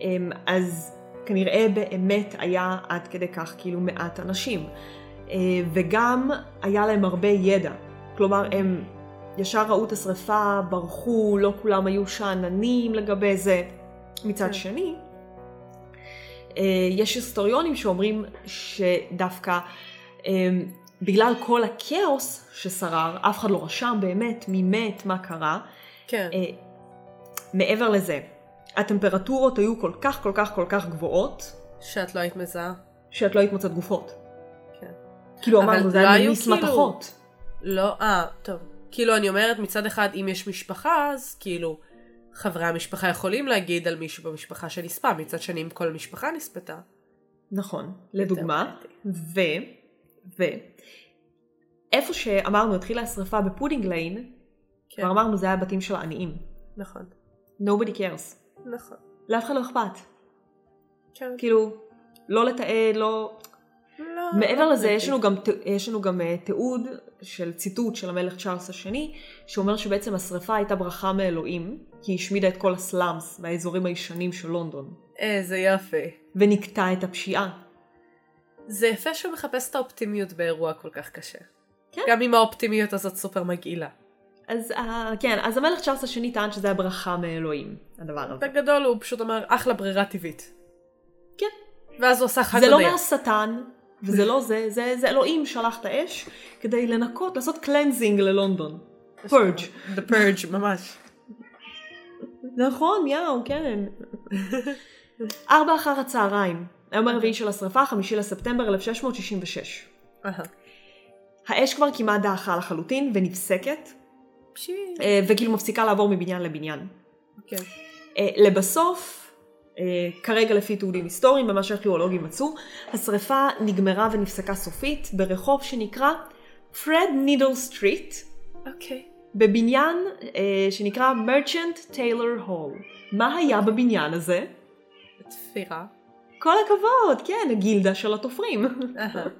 אמ, אז כנראה באמת היה עד כדי כך כאילו מעט אנשים. אה, וגם היה להם הרבה ידע. כלומר, הם ישר ראו את השרפה, ברחו, לא כולם היו שאננים לגבי זה. מצד כן. שני, אה, יש היסטוריונים שאומרים שדווקא אמ, בגלל כל הכאוס ששרר, אף אחד לא רשם באמת מי מת, מה קרה. כן. אה, מעבר לזה, הטמפרטורות היו כל כך כל כך כל כך גבוהות, שאת לא היית מזהה? שאת לא היית מוצאת גופות. כן. כאילו אמרנו, זה לא היה ממיס כאילו- מתכות. לא, אה, טוב. כאילו, אני אומרת, מצד אחד, אם יש משפחה, אז כאילו, חברי המשפחה יכולים להגיד על מישהו במשפחה שנספה, מצד שני, אם כל המשפחה נספתה. נכון, לדוגמה. ו... ו... איפה שאמרנו התחילה השרפה ב-Pudding Lane, כן, כבר אמרנו זה היה בתים של העניים. נכון. nobody cares. נכון. לאף אחד לא אכפת. כן. כאילו, לא לתעד, לא... לא, מעבר לא לזה, יש. לנו גם, יש לנו גם אה, תיעוד של ציטוט של המלך צ'ארלס השני, שאומר שבעצם השרפה הייתה ברכה מאלוהים, כי היא השמידה את כל ה-slums מהאזורים הישנים של לונדון, איזה יופי. ונקטע את הפשיעה. זה יפה שהוא מחפש את האופטימיות באירוע כל כך קשה. כן. גם אם האופטימיות הזאת סופר מגעילה. אז אה, כן, אז המלך צ'ארלס השני טען שזה היה ברכה מאלוהים, הדבר הזה. בגדול הוא פשוט אמר, אחלה ברירה טבעית. כן. ואז הוא עשה חג זה לא הודיה. מהשטן, וזה לא זה, זה, זה אלוהים שלח את האש כדי לנקות, לעשות cleansing ללונדון. Purge. The purge, ממש. נכון, יאו, כן. ארבע אחר הצהריים, היום הרביעי של השרפה, חמישי לספטמבר 1666. אהה. האש כבר כמעט דעכה לחלוטין ונפסקת, פשי. אה, וכאילו מפסיקה לעבור מבניין לבניין. אוקיי. אה, לבסוף, אה, כרגע לפי תיעודים היסטוריים ומה שהארכיאולוגים מצאו, השרפה נגמרה ונפסקה סופית ברחוב שנקרא Threadneedle Street, אוקיי. בבניין אה, שנקרא מרצ'נט טיילור הול. מה היה בבניין הזה? תפירה. כל הכבוד, כן, הגילדה של התופרים.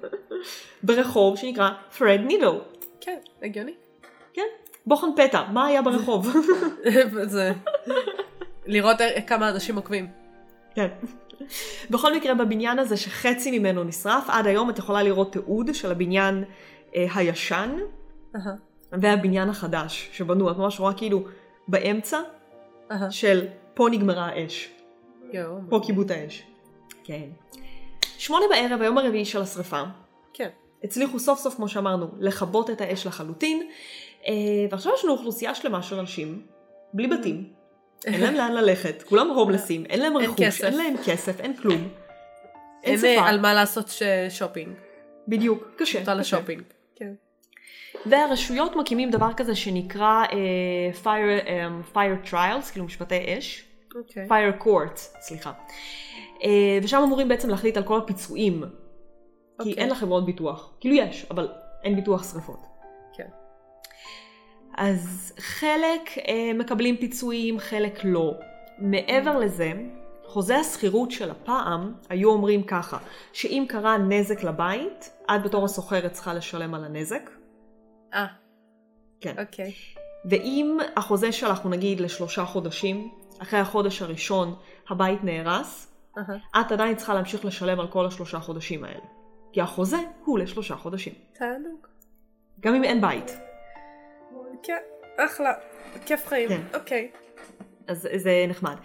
ברחוב שנקרא פרד נידל. כן, הגיוני. בוחן פתע, מה היה ברחוב? זה... לראות כמה אנשים עוקבים. כן. בכל מקרה בבניין הזה שחצי ממנו נשרף, עד היום את יכולה לראות תיעוד של הבניין אה, הישן אהה, והבניין החדש שבנו, את ממש רואה כאילו באמצע אהה. של פה נגמרה האש. פה כיבו את האש. כן. שמונה בערב, היום הרביעי של השרפה, כן. הצליחו סוף סוף, כמו שאמרנו, לכבות את האש לחלוטין, ועכשיו יש לנו אוכלוסייה שלמה של אנשים, בלי בתים, אין להם לאן ללכת, כולם הומלסים, אין להם רכוש. אין להם כסף, אין כלום. אין שפה, אה, על מה לעשות שופינג. בדיוק, קשה. קשה. לשופינג. כן. והרשויות מקימים דבר כזה שנקרא uh, fire, um, fire trials, כאילו משפטי אש, אוקיי. fire court, סליחה. Uh, ושם אמורים בעצם להחליט על כל הפיצויים, כי אוקיי. אין לחברות ביטוח. כאילו יש, אבל אין ביטוח שרפות. אז חלק uh, מקבלים פיצויים, חלק לא. מעבר לזה, חוזה השכירות של הפעם היו אומרים ככה, שאם קרה נזק לבית, את בתור הסוחרת צריכה לשלם על הנזק. אה, כן. אוקיי. ואם החוזה שלך הוא נגיד לשלושה חודשים, אחרי החודש הראשון הבית נהרס, אהה. את עדיין צריכה להמשיך לשלם על כל השלושה חודשים האלה. כי החוזה הוא לשלושה חודשים. תענוג. גם אם אין בית. כן, אחלה. כיף חיים. כן. אוקיי. אז זה נחמד.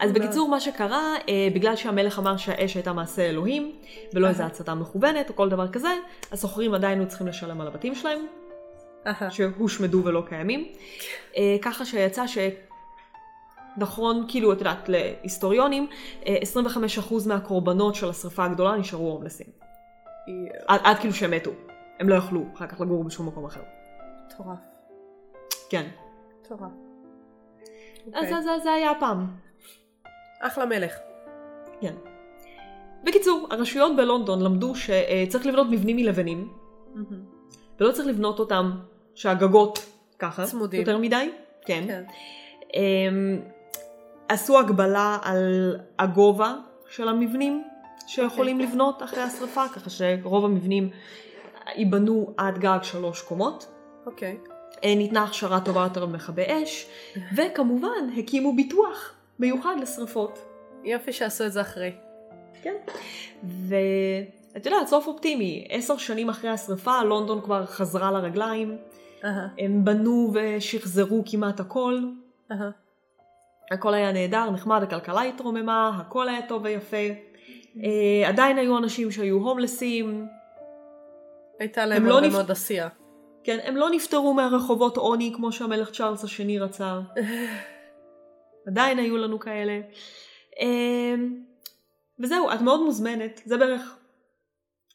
אז. בקיצור, מה שקרה, אה, בגלל שהמלך אמר שהאש הייתה מעשה אלוהים, ולא איזו. הצתה מכוונת או כל דבר כזה, הסוחרים עדיין היו צריכים לשלם על הבתים שלהם. שהושמדו ולא קיימים. אה, ככה שיצא ש... נכון, כאילו, את יודעת, להיסטוריונים, אה, 25% מהקורבנות של השרפה הגדולה נשארו הומלסים. יואו, עד, עד כאילו שהם מתו. הם לא יכלו אחר כך לגור בשום מקום אחר. מטורף. כן. מטורף. אז אוקיי. זה, זה, זה היה הפעם. אחלה מלך. כן. בקיצור, הרשויות בלונדון למדו שצריך לבנות מבנים מלבנים. ולא צריך לבנות אותם שהגגות ככה. צמודים. יותר מדי. כן. כן. אמ, עשו הגבלה על הגובה של המבנים שיכולים אוקיי. לבנות אחרי השרפה, ככה שרוב המבנים ייבנו עד גג שלוש קומות. אוקיי. אה, ניתנה הכשרה טובה יותר למכבי אש, וכמובן הקימו ביטוח מיוחד לשרפות. יופי שעשו את זה אחרי. כן. ואת יודעת, סוף אופטימי, עשר שנים אחרי השרפה, לונדון כבר חזרה לרגליים, אהה. הם בנו ושחזרו כמעט הכל, אהה. הכל היה נהדר, נחמד, הכלכלה התרוממה, הכל היה טוב ויפה. אה, עדיין היו אנשים שהיו הומלסים, הייתה להם לא הרבה נפ- מאוד עשייה. כן, הם לא נפטרו מהרחובות עוני כמו שהמלך צ'ארלס השני רצה. עדיין היו לנו כאלה. אה, וזהו, את מאוד מוזמנת, זה בערך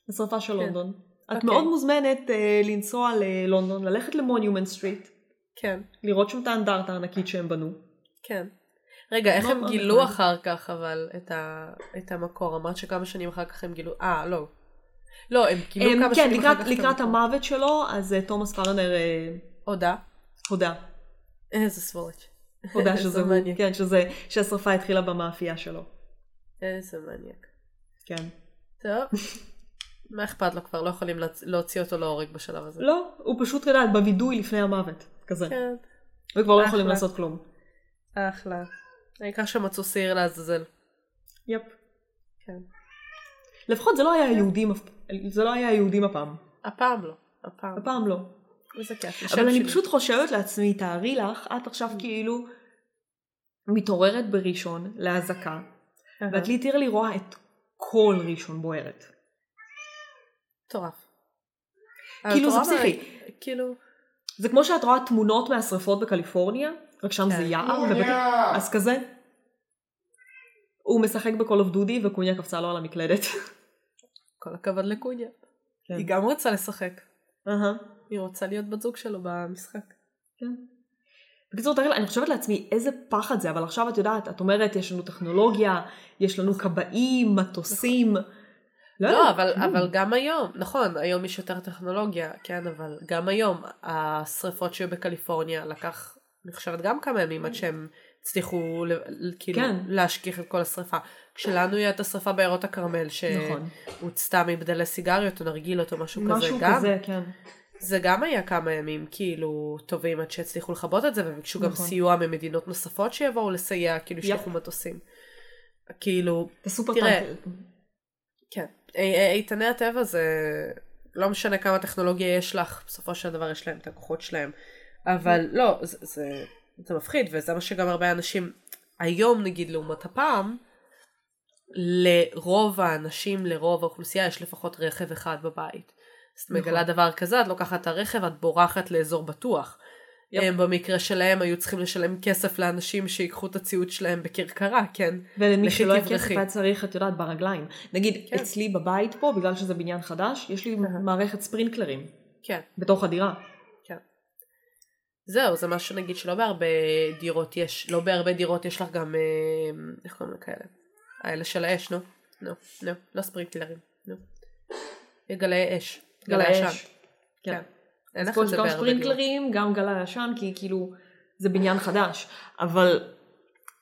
השרפה של כן. לונדון. את אוקיי. מאוד מוזמנת אה, לנסוע ללונדון, ללכת ל-Monument Street, כן, לראות שם את האנדרטה הענקית שהם בנו. כן. רגע, איך מאוד הם מאוד גילו. אחר כך אבל את ה- את המקור? אמרת שכמה שנים אחר כך הם גילו... אה, לא. לא, הם הם, כמה כן, שנים אחר כך את לקראת. המוות שלו, אז אה, תומאס פרנר אה, הודה. הודה. איזה סבולץ'. הודה שזה הוא, מניאק. כן, שזה, שהשרפה התחילה במאפייה שלו. איזה מניאק. כן. טוב. מה אכפת לו כבר? לא יכולים להוציא אותו להורג בשלב הזה. לא, הוא פשוט, יודעת, בווידוי לפני המוות. כזה. כן. וכבר לא. יכולים לעשות כלום. אחלה. העיקר שמצאו שעיר לעזאזל. יפ. כן. לפחות זה לא היה היהודים, אף- זה לא היה היהודים הפעם. הפעם לא. הפעם. הפעם לא. איזה כיף. אבל אני. פשוט חושבת לעצמי, תארי לך, את עכשיו כאילו מתעוררת בראשון לאזעקה. ואת ליטרלי רואה את כל ראשון בוערת. מטורף. כאילו, זה פסיכי. כאילו... זה כמו שאת רואה תמונות מהשרפות בקליפורניה, רק שם זה כן. יער, אז כזה. הוא משחק ב-call of duty וקוניה קפצה לו על המקלדת. כל הכבוד לקוניה. כן. היא גם רוצה לשחק. אהה. היא רוצה להיות בת זוג שלו במשחק. כן. בקיצור, תראי, אני חושבת לעצמי, איזה פחד זה, אבל עכשיו את יודעת, את אומרת, יש לנו טכנולוגיה, יש לנו כבאים, מטוסים. לא, יודעת, אבל. אבל גם היום, נכון, היום יש יותר טכנולוגיה, כן, אבל גם היום, השריפות שהיו בקליפורניה לקח, אני חושבת גם כמה ימים עד שהם הצליחו כאילו כן. להשכיח את כל השריפה. כשלנו היה את השריפה בעיירות הכרמל, נכון. שהוצתה מבדלי סיגריות או נרגילות או משהו, משהו כזה, גם, כזה, כן. זה גם היה כמה ימים כאילו טובים עד שהצליחו לכבות את זה, וביקשו גם נכון. סיוע ממדינות נוספות שיבואו לסייע, כאילו יפ. ישלחו מטוסים. כאילו, תראה. כן, אי- אי- איתני הטבע זה לא משנה כמה טכנולוגיה יש לך, בסופו של דבר יש להם את הכוחות שלהם. אבל לא, זה, זה, זה מפחיד, וזה מה שגם הרבה אנשים, היום נגיד לעומת הפעם, לרוב האנשים, לרוב האוכלוסייה, יש לפחות רכב אחד בבית. אז את נכון. מגלה דבר כזה, את לוקחת את הרכב, את בורחת לאזור בטוח. יפ. הם במקרה שלהם היו צריכים לשלם כסף לאנשים שיקחו את הציוד שלהם בכרכרה, כן? ולמי שלא היה. כסף היה צריך, את יודעת, ברגליים. נגיד, כן. אצלי בבית פה, בגלל שזה בניין חדש, יש לי מערכת ספרינקלרים כן. בתוך הדירה. זהו, זה משהו נגיד שלא בהרבה דירות יש, לא בהרבה דירות יש לך גם, אה, איך קוראים לכאלה? האלה של האש, נו. נו, נו, לא ספרינקלרים, נו. גלאי אש. גלאי עשן. כן. כן. אין אז לך פה את יש זה גם בהרבה דירות. ספרינקלרים, גם גלאי עשן, כי כאילו, זה בניין חדש. אבל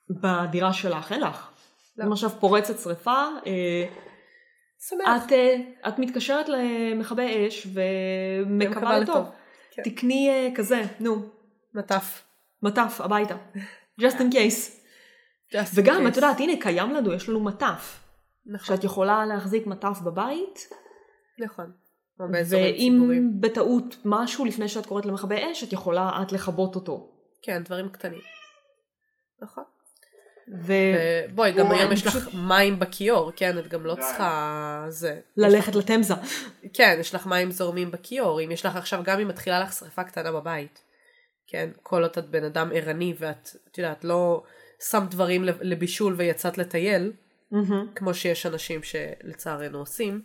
בדירה שלך אין לך. לא. אם עכשיו פורצת שריפה, אה. את, אה, את מתקשרת למכבי אש ומקווה לטוב. כן. תקני כזה, נו, מטף. מטף הביתה. just in case. Just וגם, in את case. יודעת, הנה, קיים לנו, יש לנו מטף. נכון, שאת יכולה להחזיק מטף בבית, נכון. ואם. בטעות משהו לפני שאת קוראת למכבי אש, את יכולה את לכבות אותו. כן, דברים קטנים. נכון. וללכת ובואי, גם היום יש לך מים בכיור, כן? את גם לא צריכה... זה. לתמזה. כן, יש לך מים זורמים בכיור, אם יש לך עכשיו, גם אם מתחילה לך שריפה קטנה בבית, כן, כל עוד את בן אדם ערני ואת, את יודעת, לא שמת דברים לב- לבישול ויצאת לטייל, מהמם. כמו שיש אנשים שלצערנו עושים,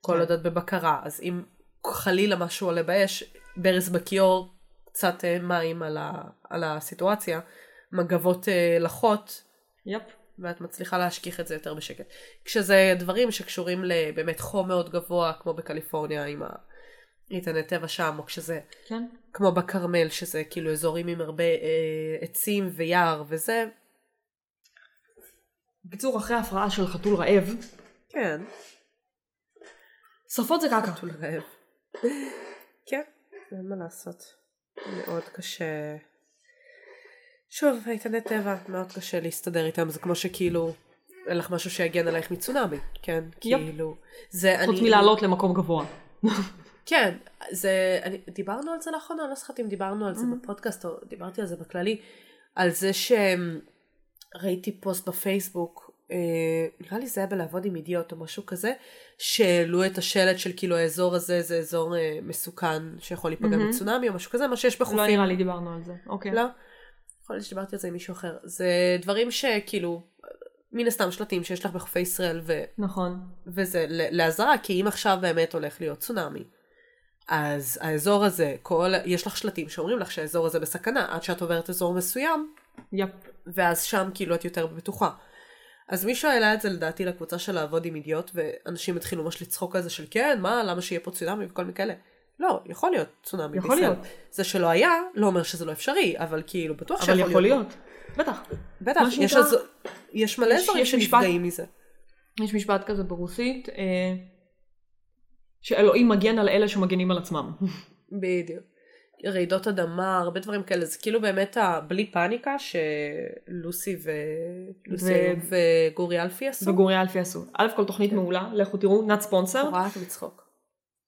כל כן. עוד את בבקרה, אז אם חלילה משהו עולה באש, ברז בכיור, קצת אה, מים על, ה, על הסיטואציה, מגבות אה, לחות, יפ. ואת מצליחה להשכיח את זה יותר בשקט. כשזה דברים שקשורים לבאמת חום מאוד גבוה, כמו בקליפורניה עם האיתני טבע שם, או כשזה כן. כמו בכרמל, שזה כאילו אזורים עם הרבה אה, עצים ויער וזה. בקיצור, אחרי הפרעה של חתול רעב, כן. שרפות זה קקה. חתול רעב. כן, אין מה לעשות. מאוד קשה. שוב, איתני טבע, מאוד קשה להסתדר איתם, זה כמו שכאילו, אין לך משהו שיגן עלייך מצונאמי, כן? יפ. כאילו, זה חוץ אני... מלעלות למקום גבוה. כן, זה, אני, דיברנו על זה לאחרונה, אני לא זוכרת אם דיברנו על זה בפודקאסט או דיברתי על זה בכללי, על זה שראיתי פוסט בפייסבוק, אה, נראה לי זה היה בלעבוד עם אידיוט או משהו כזה, שהעלו את השלט של כאילו האזור הזה זה אזור אה, מסוכן שיכול להיפגע מהמם. מצונאמי או משהו כזה, מה שיש בחופים. לא נראה לי דיברנו על זה. אוקיי. לא? יכול להיות שדיברתי על זה עם מישהו אחר. זה דברים שכאילו, מן הסתם שלטים שיש לך בחופי ישראל ו... נכון. וזה לאזהרה, כי אם עכשיו באמת הולך להיות צונאמי, אז האזור הזה, כל, יש לך שלטים שאומרים לך שהאזור הזה בסכנה, עד שאת עוברת אזור מסוים, יפ. ואז שם כאילו את יותר בטוחה. אז מישהו העלה את זה לדעתי לקבוצה של לעבוד עם אידיוט, ואנשים התחילו ממש לצחוק על זה של כן, מה, למה שיהיה פה צונאמי וכל מיני כאלה. לא, יכול להיות צונאמי יכול בישראל. להיות. זה שלא היה, לא אומר שזה לא אפשרי, אבל כאילו, בטוח אבל שיכול יכול להיות. להיות. בטח. בטח, יש, שנקרא- אזור, יש מלא אזורים שנפגעים מזה. יש משפט כזה ברוסית, אה, שאלוהים מגן על אלה שמגנים על עצמם. בדיוק. רעידות אדמה, הרבה דברים כאלה, זה כאילו באמת ה- בלי פאניקה שלוסי ו... לוסי ו- וגורי אלפי עשו. וגורי אלפי עשו. א' כל תוכנית מעולה, לכו תראו, נאט ספונסר. קורעת מצחוק.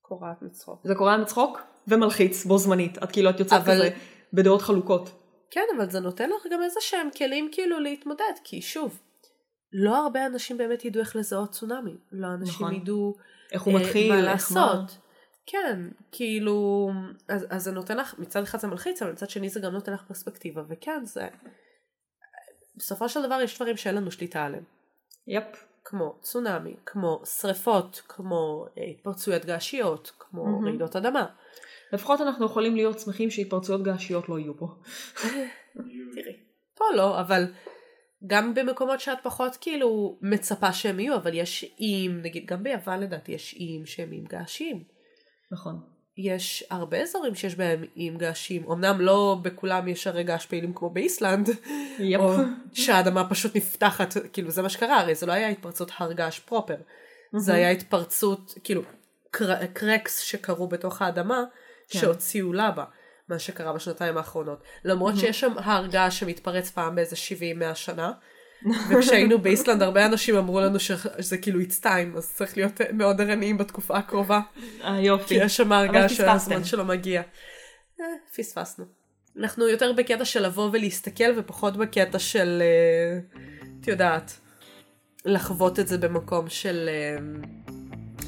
קורעת מצחוק. זה קורה מצחוק ומלחיץ בו זמנית. את כאילו, את יוצאת אבל- כזה בדעות חלוקות. כן, אבל זה נותן לך גם איזה שהם כלים כאילו להתמודד, כי שוב, לא הרבה אנשים באמת ידעו איך לזהות צונאמי. לא אנשים נכון. ידעו איך הוא אה, מתחיל, מה לעשות. כן, כאילו, אז, אז זה נותן לך, מצד אחד זה מלחיץ, אבל מצד שני זה גם נותן לך פרספקטיבה, וכן, זה... בסופו של דבר יש דברים שאין לנו שליטה עליהם. יפ. כמו צונאמי, כמו שריפות, כמו אה, התפרצויות געשיות, כמו מהמם. רעידות אדמה. לפחות אנחנו יכולים להיות שמחים שהתפרצויות געשיות לא יהיו פה. תראי, פה לא, אבל גם במקומות שאת פחות כאילו מצפה שהם יהיו, אבל יש איים, נגיד גם ביוון לדעתי יש איים שהם איים געשיים. נכון. יש הרבה אזורים שיש בהם איים געשיים, אמנם לא בכולם יש הרי געש פעילים כמו באיסלנד, יפ. או שהאדמה פשוט נפתחת, כאילו זה מה שקרה, הרי זה לא היה התפרצות הר געש פרופר, זה היה התפרצות, כאילו קר, קרקס שקרו בתוך האדמה, כן. שהוציאו לבה, מה שקרה בשנתיים האחרונות. למרות שיש שם הר געש שמתפרץ פעם באיזה 70-100 שנה, וכשהיינו באיסלנד הרבה אנשים אמרו לנו שזה כאילו it's time, אז צריך להיות מאוד ערניים בתקופה הקרובה. אה, יופי. כי יש שם הרגע פספסתם. שהזמן שלו מגיע. אה, פספסנו. אנחנו יותר בקטע של לבוא ולהסתכל ופחות בקטע של, אה, את יודעת, לחוות את זה במקום של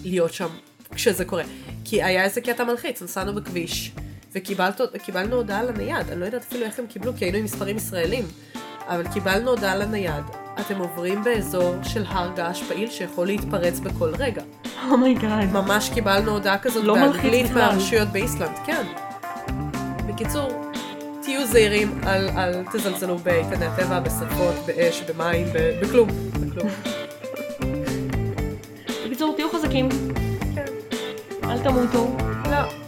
להיות שם כשזה קורה. כי היה איזה קטע מלחיץ, נסענו בכביש וקיבלנו הודעה לנייד, אני לא יודעת אפילו איך הם קיבלו כי היינו עם מספרים ישראלים, אבל קיבלנו הודעה לנייד, אתם עוברים באזור של הר געש פעיל שיכול להתפרץ בכל רגע. oh my god. ממש קיבלנו הודעה כזאת לא באנגלית. מהרשויות באיסלנד, כן. בקיצור, תהיו זהירים, אל, אל תזלזלו באיתני הטבע, בשרפות, באש, במים, בכלום. בכלום. בקיצור, תהיו חזקים, כן. אל תמותו. לא.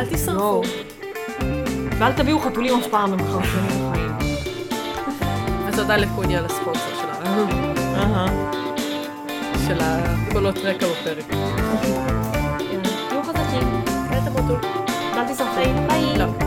אל תשרפו. לא. ואל תביאו חתולים אף פעם, הם חרשנים בחיים. ותודה לקוני על הספונסר אהה. של הקולות רקע בפרק. תהיו חזקים, אל תמותו. ואל תשרפי. ביי.